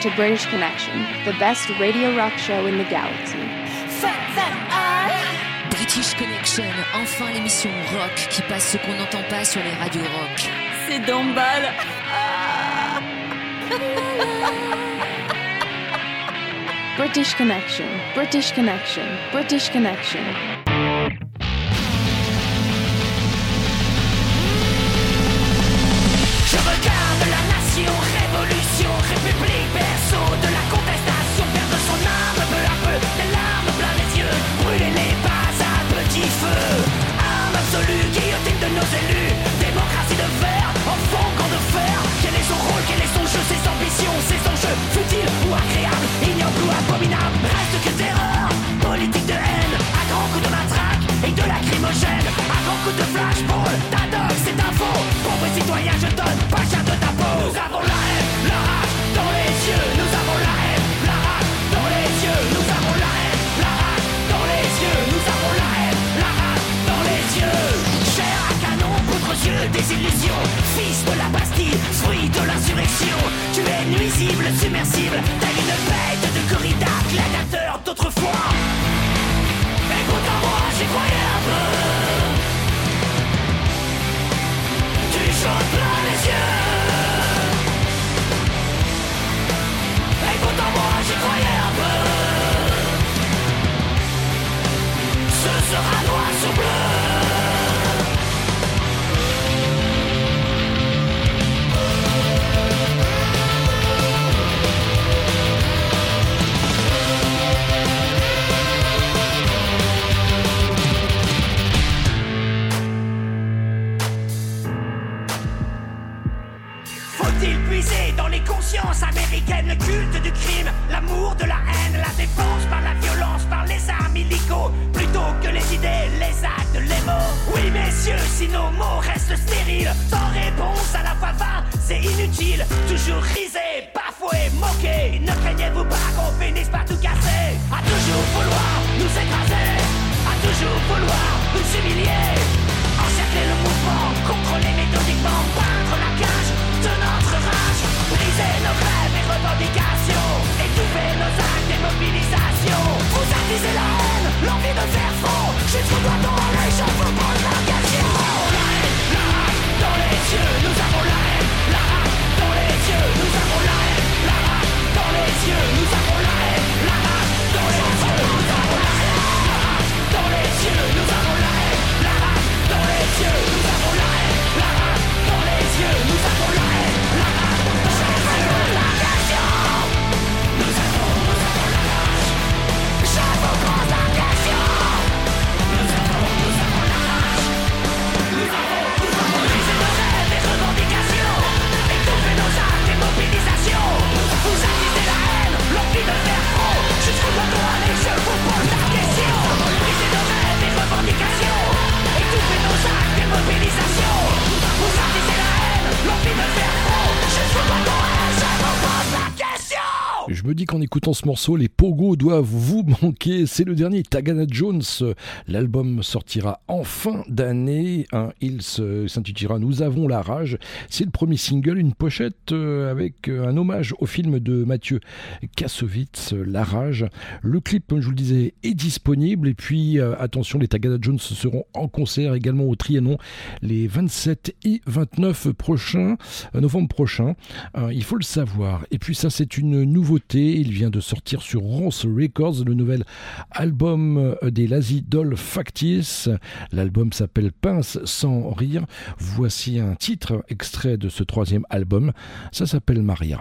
to British Connection, the best radio rock show in the galaxy. British Connection, enfin l'émission rock qui passe ce qu'on n'entend pas sur les radios rock. C'est Dombal. British Connection, British Connection, British Connection. dit qu'en écoutant ce morceau, les pogos doivent vous manquer. C'est le dernier Tagana Jones. L'album sortira en fin d'année. Hein, il s'intitulera Nous avons la rage. C'est le premier single, une pochette euh, avec euh, un hommage au film de Mathieu Kassovitz, La rage. Le clip, comme je vous le disais, est disponible. Et puis, euh, attention, les Tagana Jones seront en concert également au Trianon les 27 et 29 prochains, novembre prochain. Il faut le savoir. Et puis, ça, c'est une nouveauté. Il vient de sortir sur Ronce Records le nouvel album euh, des Lazy Doll Factice. L'album s'appelle Pince sans rire. Voici un titre extrait de ce troisième album. Ça s'appelle Maria.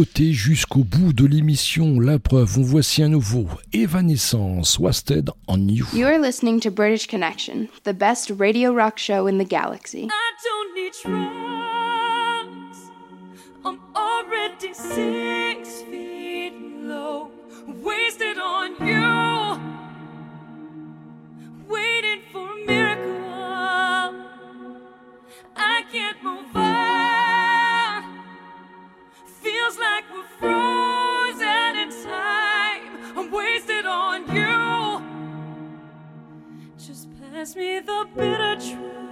Nouveautés jusqu'au bout de l'émission. La preuve, on voici un nouveau Evanescence, Wasted on You. You are listening to British Connection, the best radio rock show in the galaxy. I don't need drugs. I'm already six feet low, wasted on you, waiting for a miracle. I can't move on. Feels like we're frozen in time. I'm wasted on you. Just pass me the bitter truth.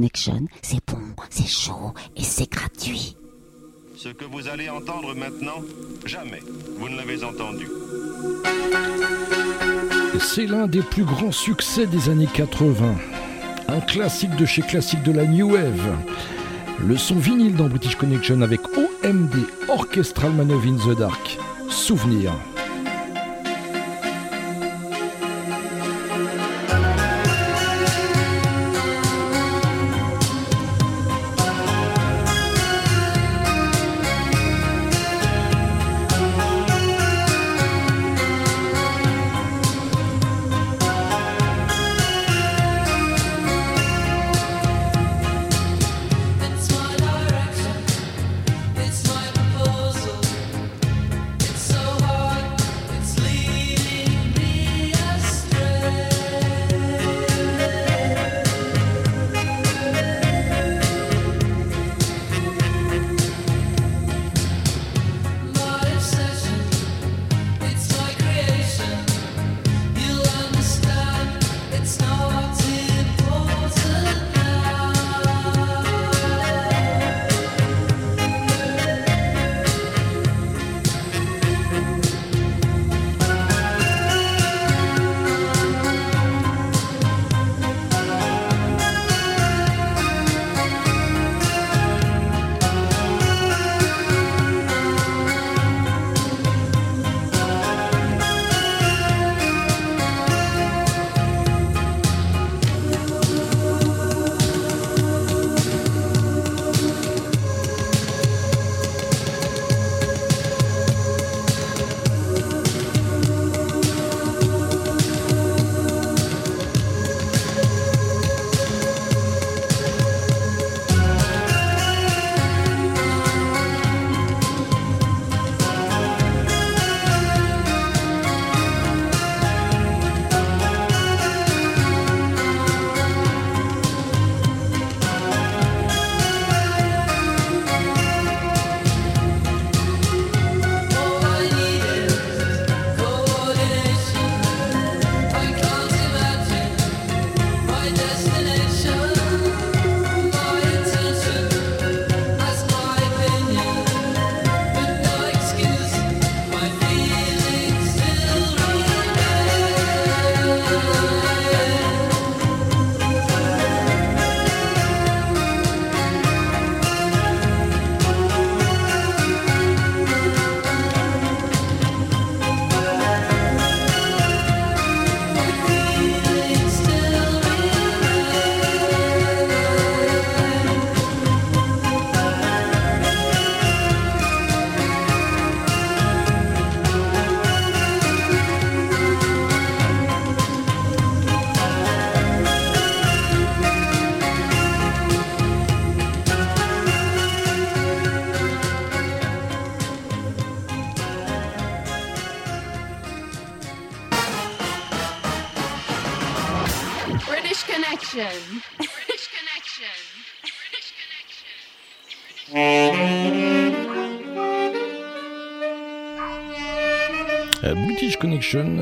Connection, c'est bon, c'est chaud et c'est gratuit. Ce que vous allez entendre maintenant, jamais vous ne l'avez entendu. C'est l'un des plus grands succès des années 80. Un classique de chez classique de la New Wave. Le son vinyle dans British Connection avec OMD, Orchestral Manoeuvre in the Dark. Souvenir.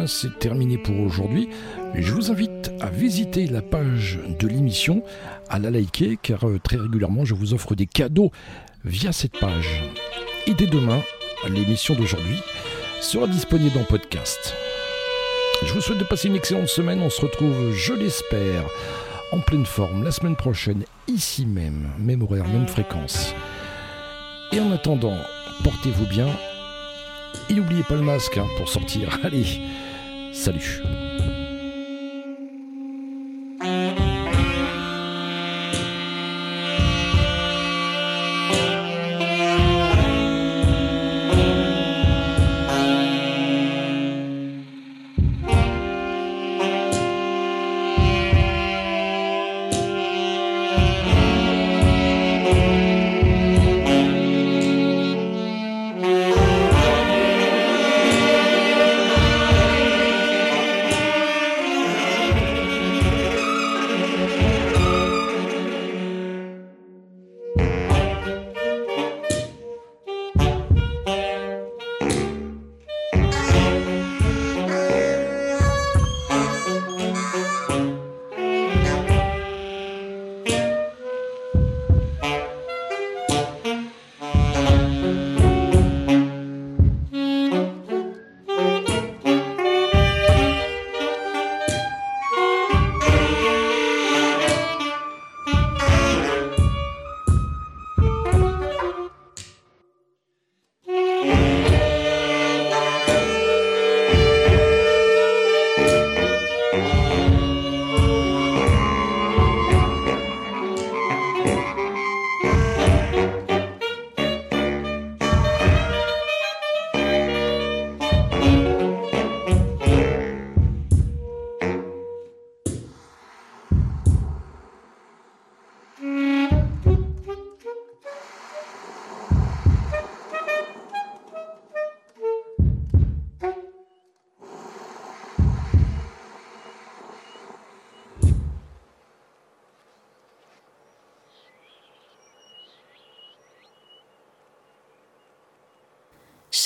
C'est terminé pour aujourd'hui. Je vous invite à visiter la page de l'émission, à la liker, car euh, très régulièrement je vous offre des cadeaux via cette page. Et dès demain, l'émission d'aujourd'hui sera disponible en podcast. Je vous souhaite de passer une excellente semaine. On se retrouve, je l'espère, en pleine forme la semaine prochaine, ici même, même horaire, même fréquence. Et en attendant, portez-vous bien. Et n'oubliez pas le masque hein, pour sortir. Allez, salut.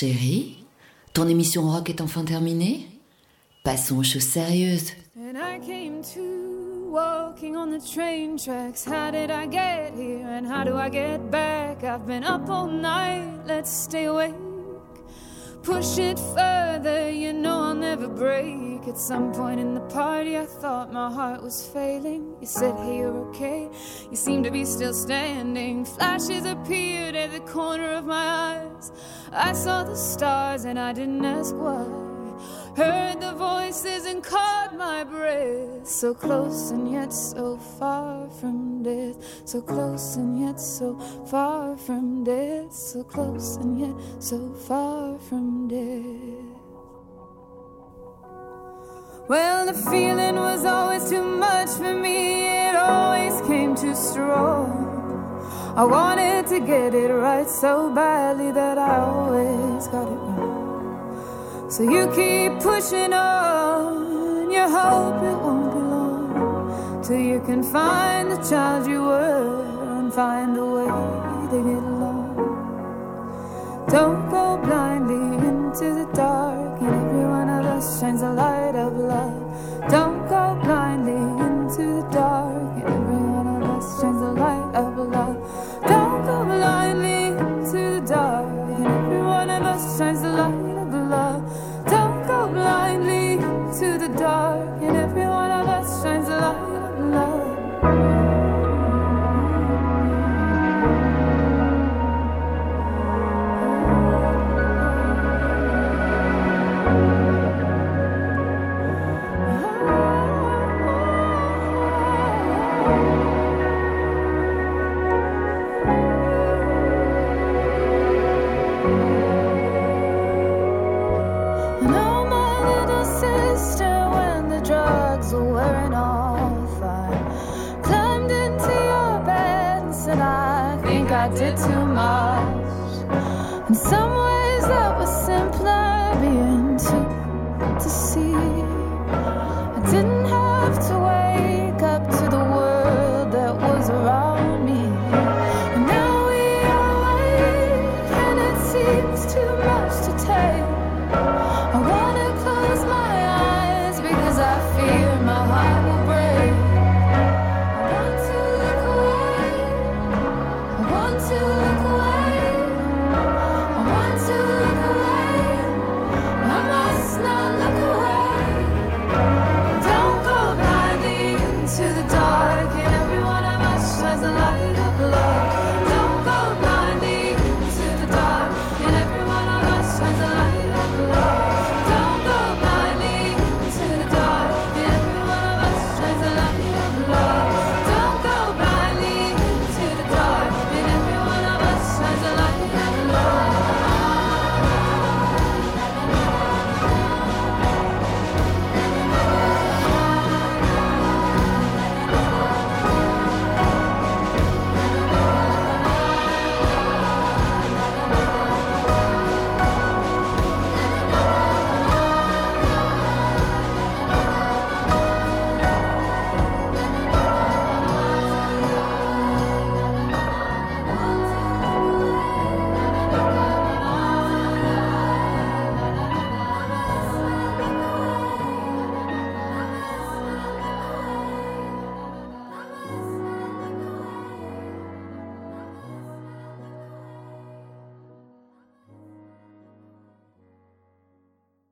Chérie, ton émission rock est enfin terminée Passons aux choses sérieuses. And I came to walking on the train tracks. How did I get here and how do I get back? I've been up all night, let's stay awake. Push it further, you know I'll never break. At some point in the party, I thought my heart was failing. You said, Hey, you're okay. You seem to be still standing. Flashes appeared at the corner of my eyes. I saw the stars and I didn't ask why. Heard the voices and caught my breath. So close and yet so far from death. So close and yet so far from death. So close and yet so far from death. Well, the feeling was always too much for me. It always came too strong. I wanted to get it right so badly that I always got it wrong. So you keep pushing on, you hope it won't be long till you can find the child you were and find a way to get along. Don't go blindly into the dark, and every one of us shines a light of love.